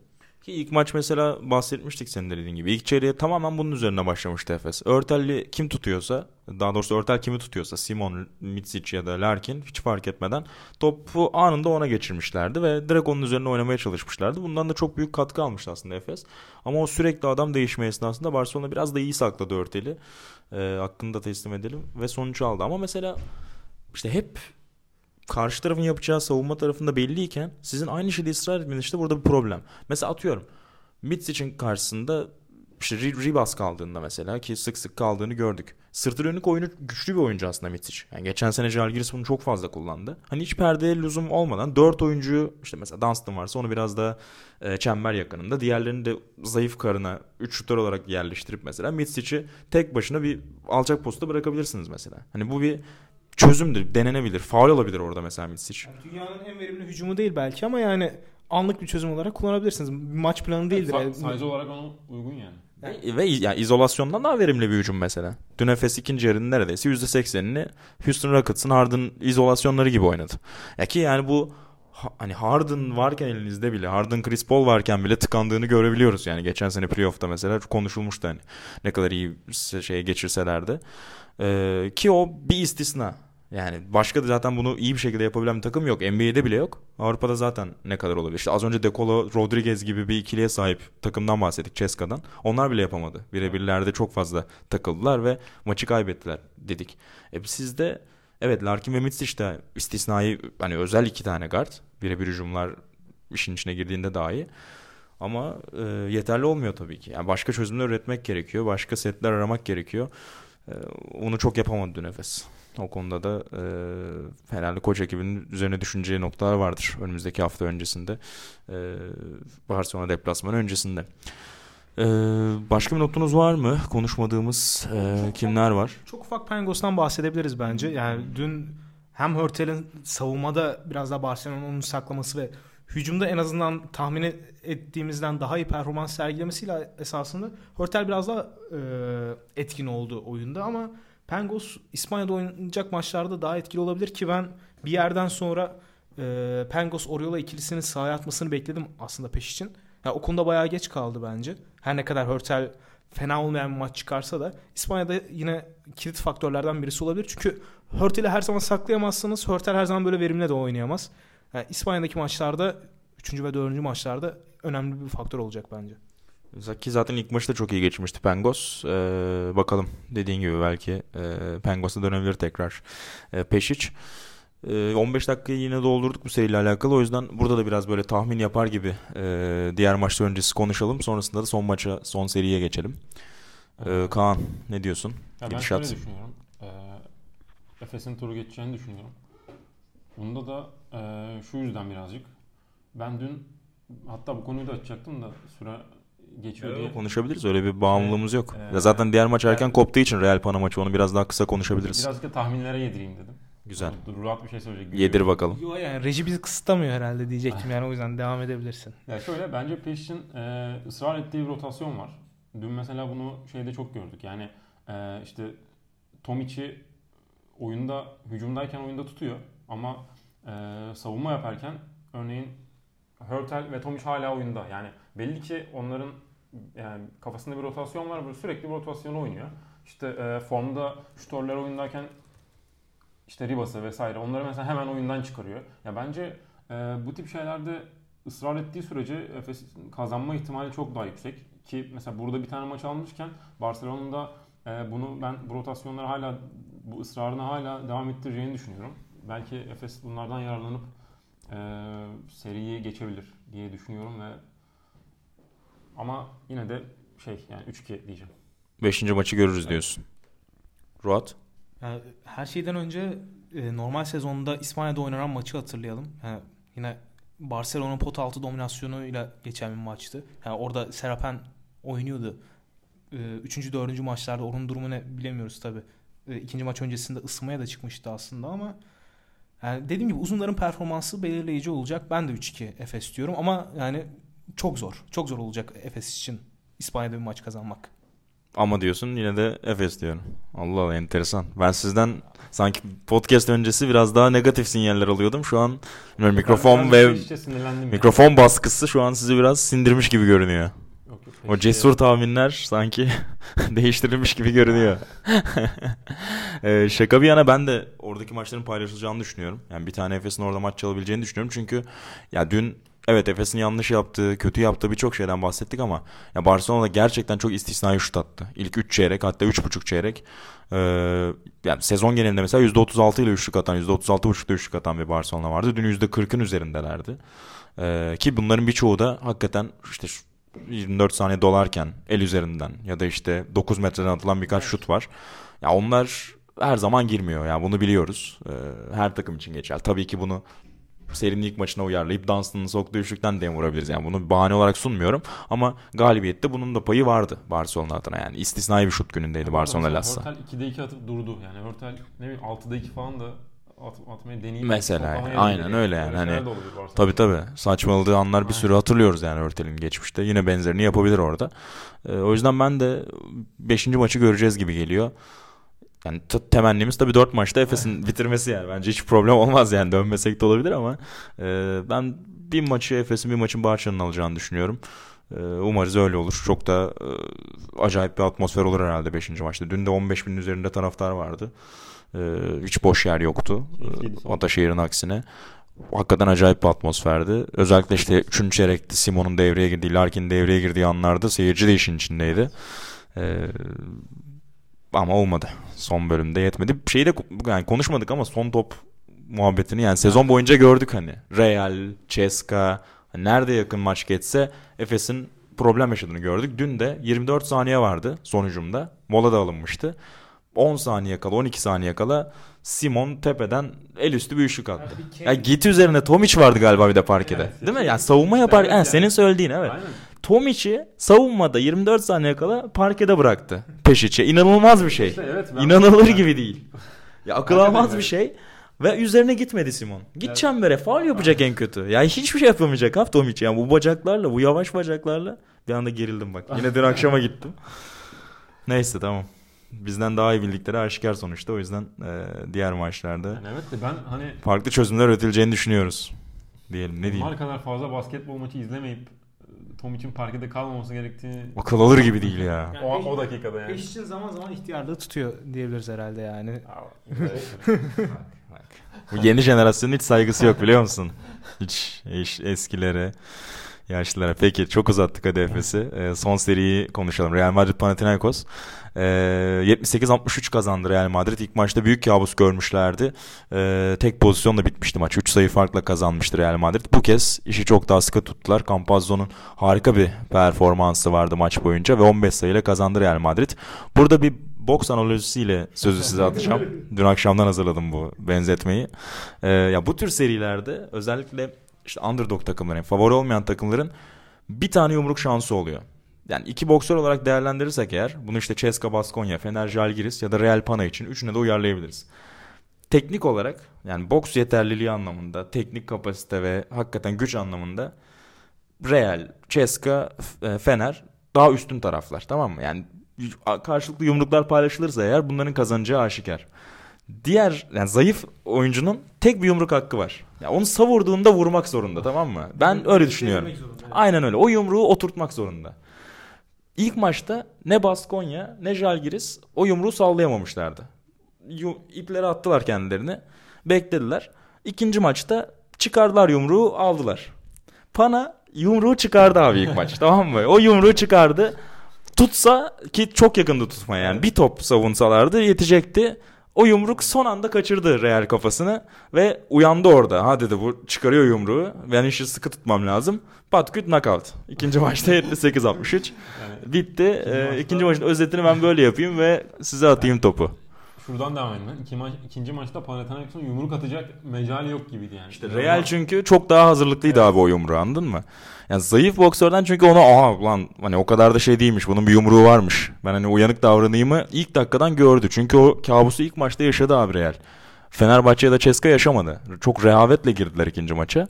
Ki ilk maç mesela bahsetmiştik senin de dediğin gibi. İlk çeyreğe tamamen bunun üzerine başlamıştı Efes. Örtel'li kim tutuyorsa, daha doğrusu Örtel kimi tutuyorsa Simon, Mitsic ya da Larkin hiç fark etmeden topu anında ona geçirmişlerdi ve direkt onun üzerine oynamaya çalışmışlardı. Bundan da çok büyük katkı almıştı aslında Efes. Ama o sürekli adam değişme esnasında Barcelona biraz da iyi sakladı Örtel'i. E, hakkını da teslim edelim ve sonuç aldı. Ama mesela işte hep karşı tarafın yapacağı savunma tarafında belliyken sizin aynı şeyde ısrar etmeniz işte burada bir problem. Mesela atıyorum Mitsic'in karşısında işte Ribas kaldığında mesela ki sık sık kaldığını gördük. Sırtı dönük oyunu güçlü bir oyuncu aslında Mitsic. Yani geçen sene Jalgiris bunu çok fazla kullandı. Hani hiç perdeye lüzum olmadan 4 oyuncuyu işte mesela Dunstan varsa onu biraz da e, çember yakınında. Diğerlerini de zayıf karına 3 şutör olarak yerleştirip mesela Mitsic'i tek başına bir alçak posta bırakabilirsiniz mesela. Hani bu bir çözümdür, denenebilir. Faul olabilir orada mesela Mitsic. Yani dünyanın en verimli hücumu değil belki ama yani anlık bir çözüm olarak kullanabilirsiniz. Maç planı değildir. Sa- sayıcı olarak ona uygun yani. Yani. Ve yani izolasyondan daha verimli bir hücum mesela. Dün Efes ikinci yarının neredeyse %80'ini Houston Rockets'ın Harden izolasyonları gibi oynadı. Ya ki yani bu hani Harden varken elinizde bile Harden Chris Paul varken bile tıkandığını görebiliyoruz. Yani geçen sene playoff'ta mesela konuşulmuştu hani ne kadar iyi şeye geçirselerdi. Ee, ki o bir istisna. Yani başka da zaten bunu iyi bir şekilde yapabilen bir takım yok. NBA'de bile yok. Avrupa'da zaten ne kadar olabilir. İşte az önce Decolo Rodriguez gibi bir ikiliye sahip takımdan bahsettik Ceska'dan. Onlar bile yapamadı. Birebirlerde çok fazla takıldılar ve maçı kaybettiler dedik. E sizde evet Larkin ve Mitsic de istisnai hani özel iki tane guard. Birebir hücumlar işin içine girdiğinde dahi. Ama e, yeterli olmuyor tabii ki. Yani başka çözümler üretmek gerekiyor. Başka setler aramak gerekiyor. E, onu çok yapamadı dün Efes. O konuda da e, herhalde koç ekibinin üzerine düşüneceği noktalar vardır önümüzdeki hafta öncesinde. E, Barcelona deplasmanı öncesinde. E, başka bir notunuz var mı? Konuşmadığımız e, kimler var? Çok ufak Pengos'tan bahsedebiliriz bence. Yani dün hem Hörtel'in savunmada biraz daha Barcelona'nın saklaması ve hücumda en azından tahmin ettiğimizden daha iyi performans sergilemesiyle esasında Hörtel biraz daha e, etkin oldu oyunda ama Pengos İspanya'da oynayacak maçlarda daha etkili olabilir ki ben bir yerden sonra e, Pengos Oriola ikilisinin sahaya atmasını bekledim aslında peş için. Yani o konuda bayağı geç kaldı bence. Her ne kadar Hörtel fena olmayan bir maç çıkarsa da İspanya'da yine kilit faktörlerden birisi olabilir. Çünkü Hörtel'i her zaman saklayamazsınız. Hörtel her zaman böyle verimli de oynayamaz. Yani İspanya'daki maçlarda 3. ve 4. maçlarda önemli bir faktör olacak bence. Ki zaten ilk maçta çok iyi geçmişti Pengos. Ee, bakalım dediğin gibi belki e, Pengos'a dönebilir tekrar e, Peşic. E, 15 dakikayı yine doldurduk bu seriyle alakalı. O yüzden burada da biraz böyle tahmin yapar gibi e, diğer maçlar öncesi konuşalım. Sonrasında da son maça, son seriye geçelim. E, Kaan ne diyorsun? Ya ben şöyle düşünüyorum. E, Efes'in turu geçeceğini düşünüyorum. Bunda da e, şu yüzden birazcık. Ben dün hatta bu konuyu da açacaktım da süre geçiyor evet, diye. Konuşabiliriz. Öyle bir bağımlılığımız yok. Ee, zaten diğer maç erken yani, koptuğu için Real Pana maçı onu biraz daha kısa konuşabiliriz. Biraz da tahminlere yedireyim dedim. Güzel. Dur, rahat bir şey söyleyecek. Yedir bakalım. Yo yani reji bizi kısıtlamıyor herhalde diyecektim yani o yüzden devam edebilirsin. Ya şöyle bence Peş'in e, ısrar ettiği bir rotasyon var. Dün mesela bunu şeyde çok gördük. Yani e, işte Tomic'i oyunda hücumdayken oyunda tutuyor ama e, savunma yaparken örneğin Hurtel ve Tomic hala oyunda. Yani belli ki onların yani kafasında bir rotasyon var. Böyle sürekli bir rotasyonu oynuyor. İşte e, formda şutörler oyundayken işte Ribas'ı vesaire onları mesela hemen oyundan çıkarıyor. Ya bence e, bu tip şeylerde ısrar ettiği sürece Efes kazanma ihtimali çok daha yüksek. Ki mesela burada bir tane maç almışken Barcelona'nın da e, bunu ben bu rotasyonları hala bu ısrarını hala devam ettireceğini düşünüyorum. Belki Efes bunlardan yararlanıp e, seriyi geçebilir diye düşünüyorum ve ama yine de şey yani 3-2 diyeceğim. Beşinci maçı görürüz evet. diyorsun. Ruat? Yani her şeyden önce e, normal sezonda İspanya'da oynanan maçı hatırlayalım. Yani yine Barcelona pot altı dominasyonuyla geçen bir maçtı. Yani orada Serapen oynuyordu. E, üçüncü, dördüncü maçlarda onun durumu ne bilemiyoruz tabi. E, ikinci maç öncesinde ısınmaya da çıkmıştı aslında ama yani dediğim gibi uzunların performansı belirleyici olacak. Ben de 3-2 Efes diyorum ama yani çok zor. Çok zor olacak Efes için İspanya'da bir maç kazanmak. Ama diyorsun yine de Efes diyorum. Allah Allah enteresan. Ben sizden sanki podcast öncesi biraz daha negatif sinyaller alıyordum. Şu an mikrofon Ben- ve mikrofon baskısı şu an sizi biraz sindirmiş gibi görünüyor. Yok, yok, O cesur tahminler sanki değiştirilmiş gibi görünüyor. ee, şaka bir yana ben de oradaki maçların paylaşılacağını düşünüyorum. Yani bir tane Efes'in orada maç çalabileceğini düşünüyorum. Çünkü ya dün evet Efes'in yanlış yaptığı, kötü yaptığı birçok şeyden bahsettik ama ya Barcelona gerçekten çok istisnai şut attı. İlk 3 çeyrek hatta 3,5 çeyrek. Ee, yani sezon genelinde mesela %36 ile üçlük atan, %36,5'da üçlük atan bir Barcelona vardı. Dün %40'ın üzerindelerdi. Ee, ki bunların birçoğu da hakikaten işte şu 24 saniye dolarken el üzerinden ya da işte 9 metreden atılan birkaç şut var. Ya onlar her zaman girmiyor. Yani bunu biliyoruz. Ee, her takım için geçer. Tabii ki bunu serinin ilk maçına uyarlayıp Dunstan'ın soktuğu üçlükten de vurabiliriz. Yani bunu bahane olarak sunmuyorum. Ama galibiyette bunun da payı vardı Barcelona adına. Yani istisnai bir şut günündeydi Barcelona Mesela Lassa. Hörtel 2'de 2 atıp durdu. Yani Hörtel ne bileyim 6'da 2 falan da at, atmayı deneyip Mesela yani, aynen öyle yani. Hani. Tabii tabii. Saçmaladığı anlar bir sürü hatırlıyoruz yani Örtel'in geçmişte. Yine benzerini yapabilir orada. Ee, o yüzden ben de 5. maçı göreceğiz gibi geliyor. Yani t- temennimiz tabii 4 maçta Efes'in bitirmesi yani. Bence hiç problem olmaz yani. Dönmesek de olabilir ama e, ben bir maçı Efes'in bir maçın Barça'nın alacağını düşünüyorum. E, umarız öyle olur. Çok da e, acayip bir atmosfer olur herhalde 5. maçta. Dün de 15 binin üzerinde taraftar vardı. E, hiç boş yer yoktu. E, Ataşehir'in aksine. Hakikaten acayip bir atmosferdi. Özellikle işte 3. çeyrekte Simon'un devreye girdiği, Larkin'in devreye girdiği anlarda seyirci de işin içindeydi. Ee, ama olmadı. Son bölümde yetmedi. Şeyi de yani konuşmadık ama son top muhabbetini yani sezon boyunca gördük hani. Real, Ceska nerede yakın maç geçse Efes'in problem yaşadığını gördük. Dün de 24 saniye vardı sonucumda. Mola da alınmıştı. 10 saniye kala 12 saniye kala Simon tepeden el üstü bir üçlük attı. Ya git üzerine Tomic vardı galiba bir de parkede. Evet. Değil mi? Yani savunma yapar. Evet yani. Senin söylediğin evet. Aynen. Tomic'i savunmada 24 saniye kala parkede bıraktı. Peşiçe. İnanılmaz bir şey. İşte evet, İnanılır gibi değil. Ya akıl almaz bir şey. Ve üzerine gitmedi Simon. Git Evet. çembere faul yapacak en kötü. Ya hiçbir şey yapamayacak ha Tomic. Yani bu bacaklarla, bu yavaş bacaklarla bir anda gerildim bak. Yine dün akşama gittim. Neyse tamam. Bizden daha iyi bildikleri aşikar sonuçta. O yüzden e, diğer maçlarda Yani evet de ben hani farklı çözümler üretileceğini düşünüyoruz. Diyelim ne diyeyim. Kadar fazla basketbol maçı izlemeyip Tom için parkede kalmaması gerektiğini Akıl alır gibi değil ya. Yani o, o dakikada yani. Peş için zaman zaman ihtiyarlığı tutuyor diyebiliriz herhalde yani. Bu yeni jenerasyonun hiç saygısı yok biliyor musun? Hiç, hiç eskilere, yaşlılara. Peki çok uzattık hadi Efes'i. Ee, son seriyi konuşalım. Real Madrid Panathinaikos. Ee, 78-63 kazandı Real Madrid. İlk maçta büyük kabus görmüşlerdi. Ee, tek pozisyonla bitmişti maç. 3 sayı farkla kazanmıştı Real Madrid. Bu kez işi çok daha sıkı tuttular. Campazzo'nun harika bir performansı vardı maç boyunca ve 15 sayıyla kazandı Real Madrid. Burada bir boks analojisiyle sözü size atacağım. Dün akşamdan hazırladım bu benzetmeyi. Ee, ya bu tür serilerde özellikle işte underdog takımların, favori olmayan takımların bir tane yumruk şansı oluyor. Yani iki boksör olarak değerlendirirsek eğer bunu işte Ceska Baskonya, Fener Jalgiris ya da Real Pana için üçüne de uyarlayabiliriz. Teknik olarak yani boks yeterliliği anlamında, teknik kapasite ve hakikaten güç anlamında Real, Ceska, F- Fener daha üstün taraflar tamam mı? Yani karşılıklı yumruklar paylaşılırsa eğer bunların kazanacağı aşikar. Diğer yani zayıf oyuncunun tek bir yumruk hakkı var. Yani onu savurduğunda vurmak zorunda tamam mı? Ben öyle düşünüyorum. Aynen öyle. O yumruğu oturtmak zorunda. İlk maçta ne Baskonya ne Jalgiris o yumruğu sallayamamışlardı. İpleri attılar kendilerini. Beklediler. İkinci maçta çıkardılar yumruğu aldılar. Pana yumruğu çıkardı abi ilk maç tamam mı? O yumruğu çıkardı. Tutsa ki çok yakındı tutmaya yani. Bir top savunsalardı yetecekti. O yumruk son anda kaçırdı Real kafasını ve uyandı orada. Ha dedi bu çıkarıyor yumruğu. Ben işi sıkı tutmam lazım. Patküt knockout. İkinci maçta 78-63. Yani Bitti. Ee, maçta- ikinci maçın özetini ben böyle yapayım ve size atayım topu. Şuradan devam edeyim. İki maç, ikinci maçta Panathinaikos'un yumruk atacak mecali yok gibiydi yani. İşte Real çünkü çok daha hazırlıklıydı abi o yumruğu anladın mı? Yani zayıf boksörden çünkü ona aha lan hani o kadar da şey değilmiş bunun bir yumruğu varmış. Ben hani uyanık davranayımı ilk dakikadan gördü. Çünkü o kabusu ilk maçta yaşadı abi Real. Fenerbahçe ya da Ceska yaşamadı. Çok rehavetle girdiler ikinci maça.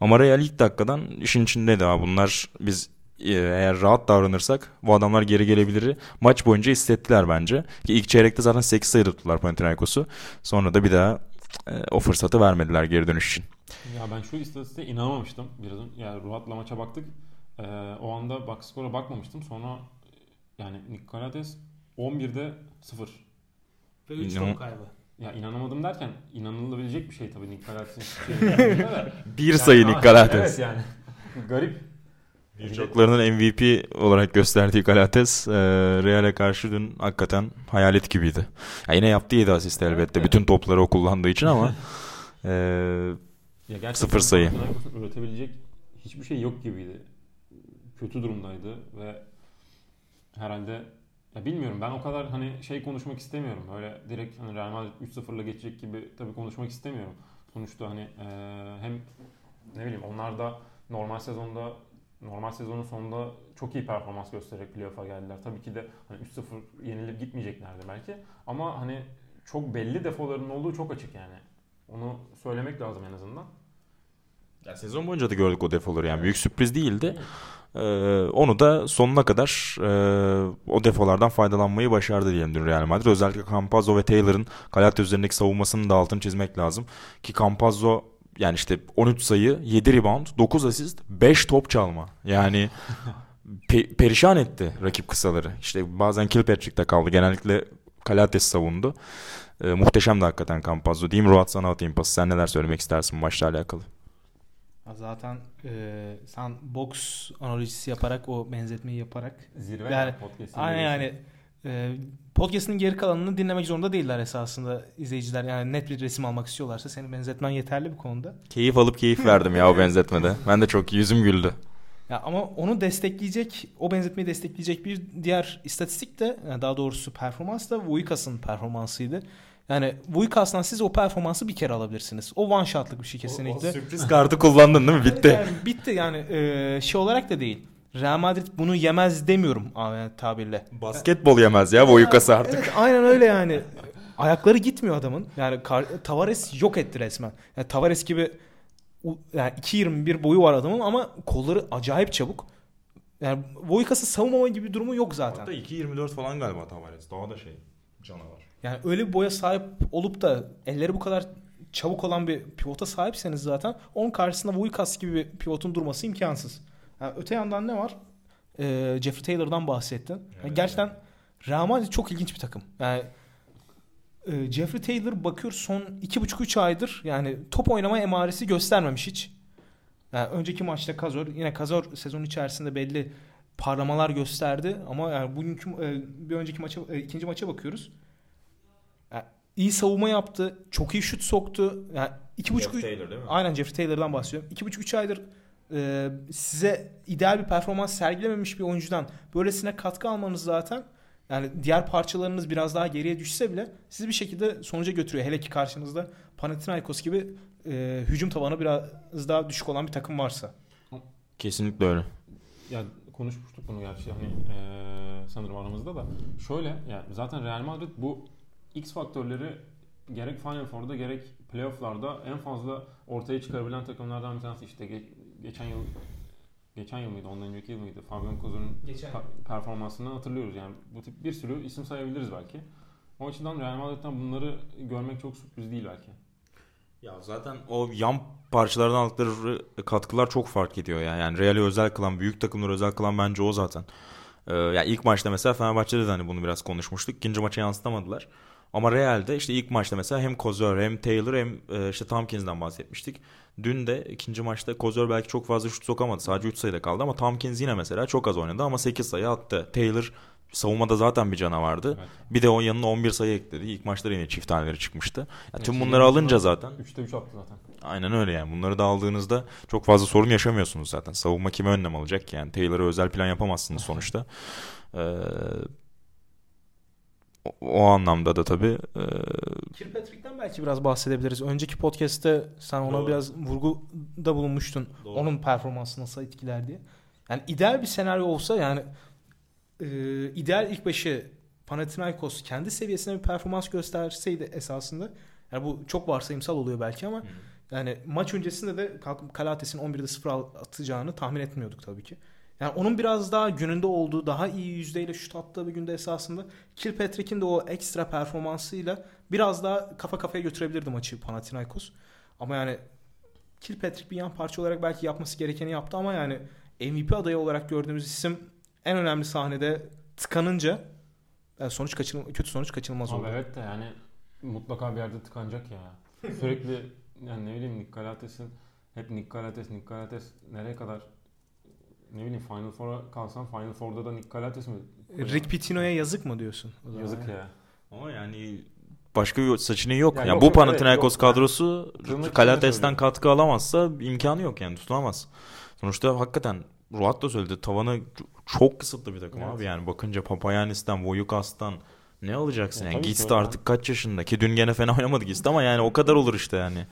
Ama Real ilk dakikadan işin içindeydi abi. Bunlar biz eğer rahat davranırsak bu adamlar geri gelebilir. Maç boyunca hissettiler bence. Ki ilk çeyrekte zaten 8 sayı tuttular Panathinaikos'u. Sonra da bir daha e, o fırsatı vermediler geri dönüş için. Ya ben şu istatistiğe inanamamıştım. Biraz yani Ruat'la maça baktık. Ee, o anda box score'a bakmamıştım. Sonra yani Nikolates 11'de 0. Ve 3 İnan- top kaybı. Ya inanamadım derken inanılabilecek bir şey tabii Nikolates'in Bir sayı Nick Galates. Evet yani. Garip. Birçoklarının MVP olarak gösterdiği Galates e, Real'e karşı dün hakikaten hayalet gibiydi. Ya yine yaptı 7 asist elbette. Bütün topları o kullandığı için ama e, Ya Sıfır sayı. Üretebilecek hiçbir şey yok gibiydi. Kötü durumdaydı ve herhalde ya bilmiyorum ben o kadar hani şey konuşmak istemiyorum. Öyle direkt hani Real Madrid 3-0'la geçecek gibi tabii konuşmak istemiyorum. Sonuçta hani eee, hem ne bileyim onlar da normal sezonda normal sezonun sonunda çok iyi performans göstererek playoff'a geldiler. Tabii ki de hani 3-0 yenilip gitmeyeceklerdi belki. Ama hani çok belli defolarının olduğu çok açık yani. Onu söylemek lazım en azından. ya sezon boyunca da gördük o defoları yani büyük sürpriz değildi. E, onu da sonuna kadar e, o defolardan faydalanmayı başardı diyelim dün Real Madrid. Özellikle Campazzo ve Taylor'ın Galatasaray üzerindeki savunmasının da altını çizmek lazım. Ki Campazzo yani işte 13 sayı, 7 rebound, 9 asist, 5 top çalma. Yani pe- perişan etti rakip kısaları. İşte bazen Kilpatrick'te kaldı. Genellikle Kalates savundu. E, muhteşem de hakikaten Campazzo. Diyeyim Ruat sana atayım pası. Sen neler söylemek istersin bu maçla alakalı? Zaten e, sen boks analojisi yaparak o benzetmeyi yaparak Zirve Yani- yani, podcast'in Aynen yani e, podcast'ın geri kalanını dinlemek zorunda değiller esasında izleyiciler. Yani net bir resim almak istiyorlarsa senin benzetmen yeterli bu konuda. Keyif alıp keyif verdim ya o benzetmede. Ben de çok yüzüm güldü. Ya ama onu destekleyecek, o benzetmeyi destekleyecek bir diğer istatistik de yani daha doğrusu performans da Vuikas'ın performansıydı. Yani Vuikas'tan siz o performansı bir kere alabilirsiniz. O one shot'lık bir şey kesinlikle. sürpriz kartı kullandın değil mi? Bitti. Yani bitti yani e, şey olarak da değil. Real Madrid bunu yemez demiyorum yani tabirle. Basketbol yemez ya bu yukası artık. Evet, aynen öyle yani. Ayakları gitmiyor adamın. Yani Tavares yok etti resmen. Yani Tavares gibi yani 2.21 boyu var adamın ama kolları acayip çabuk. Yani Voikas'ı savunmama gibi bir durumu yok zaten. Hatta 2.24 falan galiba Tavares. Daha da şey canavar. Yani öyle bir boya sahip olup da elleri bu kadar çabuk olan bir pivota sahipseniz zaten onun karşısında Voikas gibi bir pivotun durması imkansız. Yani öte yandan ne var? Ee, Jeffrey Taylor'dan bahsettin. Yani Evet, gerçekten Real Madrid çok ilginç bir takım. Yani e, Jeffrey Taylor bakıyor son 2,5-3 aydır yani top oynama emaresi göstermemiş hiç. Yani önceki maçta Kazor yine Kazor sezon içerisinde belli parlamalar gösterdi ama yani bugünkü e, bir önceki maça e, ikinci maça bakıyoruz. Yani iyi savunma yaptı, çok iyi şut soktu. Yani iki buçuk Taylor değil mi? Aynen Jeffrey Taylor'dan bahsediyorum. İki buçuk üç aydır e, size ideal bir performans sergilememiş bir oyuncudan böylesine katkı almanız zaten yani diğer parçalarınız biraz daha geriye düşse bile sizi bir şekilde sonuca götürüyor. Hele ki karşınızda Panathinaikos gibi e, hücum tabanı biraz daha düşük olan bir takım varsa. Kesinlikle öyle. Ya konuşmuştuk bunu gerçi hani eee, sanırım aramızda da. Şöyle yani zaten Real Madrid bu X faktörleri gerek Final Four'da gerek playoff'larda en fazla ortaya çıkarabilen takımlardan bir tanesi. İşte geçen yıl geçen yıl mıydı ondan önceki yıl mıydı? Fabian pa- performansını hatırlıyoruz yani. Bu tip bir sürü isim sayabiliriz belki. O açıdan Real Madrid'den bunları görmek çok sürpriz değil belki. Ya zaten o yan parçalardan aldıkları katkılar çok fark ediyor yani. Yani Real'i özel kılan, büyük takımları özel kılan bence o zaten. Ee, ya ilk maçta mesela Fenerbahçe'de de hani bunu biraz konuşmuştuk. İkinci maça yansıtamadılar. Ama Real'de işte ilk maçta mesela hem Kozor hem Taylor hem e, işte Tompkins'den bahsetmiştik. Dün de ikinci maçta Kozor belki çok fazla şut sokamadı. Sadece 3 sayıda kaldı ama Tompkins yine mesela çok az oynadı ama 8 sayı attı. Taylor savunmada zaten bir canavardı. Evet. Bir de o yanına 11 sayı ekledi. İlk maçta yine çift taneleri çıkmıştı. Ya tüm bunları alınca zaten 3'te 3 attı zaten. Aynen öyle yani. Bunları da aldığınızda çok fazla sorun yaşamıyorsunuz zaten. Savunma kime önlem alacak ki yani? Taylor'a özel plan yapamazsınız sonuçta. Ee, o, anlamda da tabii. E, Kirkpatrick'ten belki biraz bahsedebiliriz. Önceki podcast'te sen ona Doğru. biraz vurguda bulunmuştun. Doğru. Onun performansı nasıl etkiler diye. Yani ideal bir senaryo olsa yani e, ideal ilk başı Panathinaikos kendi seviyesine bir performans gösterseydi esasında yani bu çok varsayımsal oluyor belki ama yani maç öncesinde de Kalates'in 11'de 0 atacağını tahmin etmiyorduk tabii ki. Yani onun biraz daha gününde olduğu, daha iyi yüzdeyle şut attığı bir günde esasında Kilpatrick'in de o ekstra performansıyla biraz daha kafa kafaya götürebilirdi maçı Panathinaikos. Ama yani Kilpatrick bir yan parça olarak belki yapması gerekeni yaptı ama yani MVP adayı olarak gördüğümüz isim en önemli sahnede tıkanınca yani sonuç kaçınıl kötü sonuç kaçınılmaz oldu. Abi evet de yani mutlaka bir yerde tıkanacak ya. Sürekli yani ne bileyim Nick hep Nick Galates, Nick Galates nereye kadar ne bileyim Final Four'a kalsan Final Four'da da Nick Galates mi? Rick Pitino'ya yazık mı diyorsun? o zaman? Yazık ya. Ama yani başka bir seçeneği yok. Ya yani yok, bu Panathinaikos evet, yok. kadrosu Kalates'ten söylüyorum. katkı alamazsa imkanı yok yani tutunamaz. Sonuçta hakikaten Ruat da söyledi tavanı çok kısıtlı bir takım Evet. abi yani bakınca Papayanis'ten, Voyukas'tan ne alacaksın Ya yani? Gitsi de öyle. artık kaç yaşında ki dün gene fena oynamadı Gitsi ama yani o kadar olur işte yani.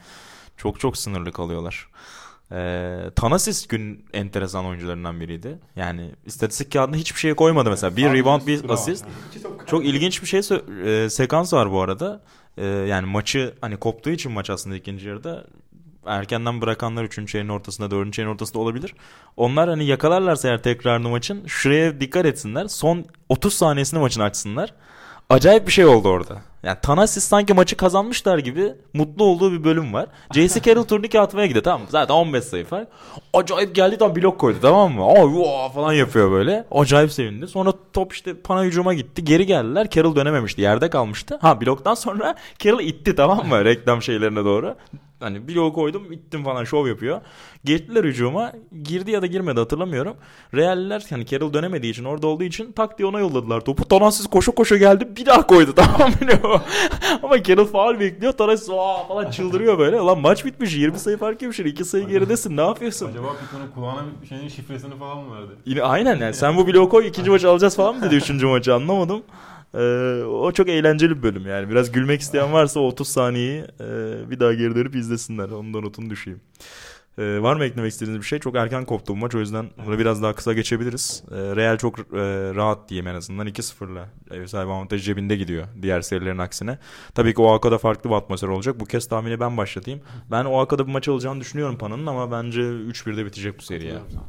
Çok çok sınırlı kalıyorlar. Ee, Tanasis gün enteresan oyuncularından biriydi. Yani istatistik kağıdına hiçbir şey koymadı mesela. Bir rebound, bir asist. Çok ilginç bir şey e, sekans var bu arada. E, yani maçı hani koptuğu için maç aslında ikinci yarıda erkenden bırakanlar 3. çeyreğin ortasında 4. çeyreğin ortasında olabilir. Onlar hani yakalarlarsa eğer tekrarını maçın şuraya dikkat etsinler. Son 30 saniyesinde maçın açsınlar. Acayip bir şey oldu orada. Yani Thanasis sanki maçı kazanmışlar gibi mutlu olduğu bir bölüm var. J.C. Carroll turnike atmaya gidiyor tamam mı? Zaten 15 sayı fark. Acayip geldi tam blok koydu tamam mı? Ay falan yapıyor böyle. Acayip sevindi. Sonra top işte pana hücuma gitti. Geri geldiler. Carroll dönememişti. Yerde kalmıştı. Ha bloktan sonra Carroll itti tamam mı? Reklam şeylerine doğru. Hani bloğu koydum ittim falan şov yapıyor. Geçtiler hücuma. Girdi ya da girmedi hatırlamıyorum. Realler yani Carroll dönemediği için orada olduğu için tak diye ona yolladılar topu. Tanasis koşa koşa geldi bir daha koydu tamam mı? Ama Carroll faul bekliyor. "Aa!" falan çıldırıyor böyle. Lan maç bitmiş 20 sayı fark yemişsin. 2 sayı geridesin ne yapıyorsun? Acaba Piton'un kulağına şeyin şifresini falan mı verdi? Yine aynen yani sen bu bloğu koy ikinci maçı alacağız falan mı dedi üçüncü maçı anlamadım. Ee, o çok eğlenceli bir bölüm yani. Biraz gülmek isteyen varsa o 30 saniyeyi e, bir daha geri dönüp izlesinler. Onun da notunu düşeyim. Ee, var mı eklemek istediğiniz bir şey? Çok erken koptu bu maç o yüzden bunu biraz daha kısa geçebiliriz. Ee, Real çok e, rahat diyeyim en azından 2-0'la ev sahibi avantajı cebinde gidiyor diğer serilerin aksine. Tabii ki OAK'da farklı bir atmosfer olacak. Bu kez tahmini ben başlatayım. Ben OAK'da bir maç alacağını düşünüyorum Pana'nın ama bence 3-1'de bitecek bu seri ya. Katılıyorum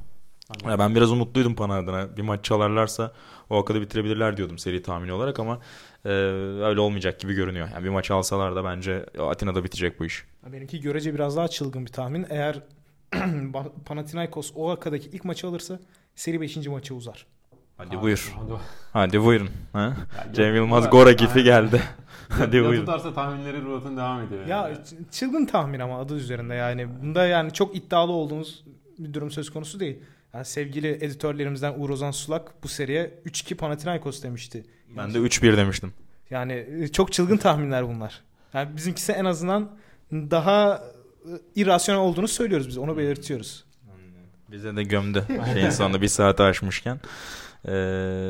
sana. Ya ben biraz umutluydum Pana adına. Bir maç çalarlarsa o akada bitirebilirler diyordum seri tahmini olarak ama e, öyle olmayacak gibi görünüyor. Yani bir maç alsalar da bence Atina'da bitecek bu iş. Benimki görece biraz daha çılgın bir tahmin. Eğer Panathinaikos o hakadaki ilk maçı alırsa seri 5. maça uzar. Hadi buyur. hadi. Hadi buyurun. Ha? Ya Cem Yılmaz Gora gifi geldi. Hadi ya buyurun. tutarsa tahminleri Ruat'ın devam ediyor. Ya yani. çılgın tahmin ama adı üzerinde yani. Bunda yani çok iddialı olduğumuz bir durum söz konusu değil. Yani sevgili editörlerimizden Uğur Ozan Sulak bu seriye 3-2 Panathinaikos demişti. Ben de 3-1 demiştim. Yani e, çok çılgın tahminler bunlar. Yani bizimkisi en azından daha e, irrasyonel olduğunu söylüyoruz biz. Onu belirtiyoruz. Bize de gömdü şeyin sonunda bir saate aşmışken. Ee,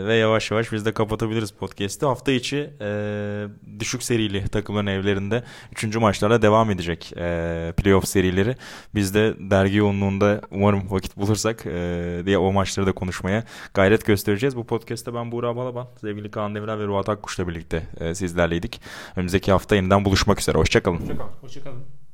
ve yavaş yavaş biz de kapatabiliriz podcast'i. Hafta içi e, düşük serili takımların evlerinde 3. maçlarla devam edecek e, playoff serileri. Biz de dergi yoğunluğunda umarım vakit bulursak e, diye o maçları da konuşmaya gayret göstereceğiz. Bu podcast'te ben Buğra Balaban, sevgili Kaan Demirel ve Ruat Akkuş'la birlikte e, sizlerleydik. Önümüzdeki hafta yeniden buluşmak üzere. Hoşçakalın. Hoşça kal. Hoşçakalın.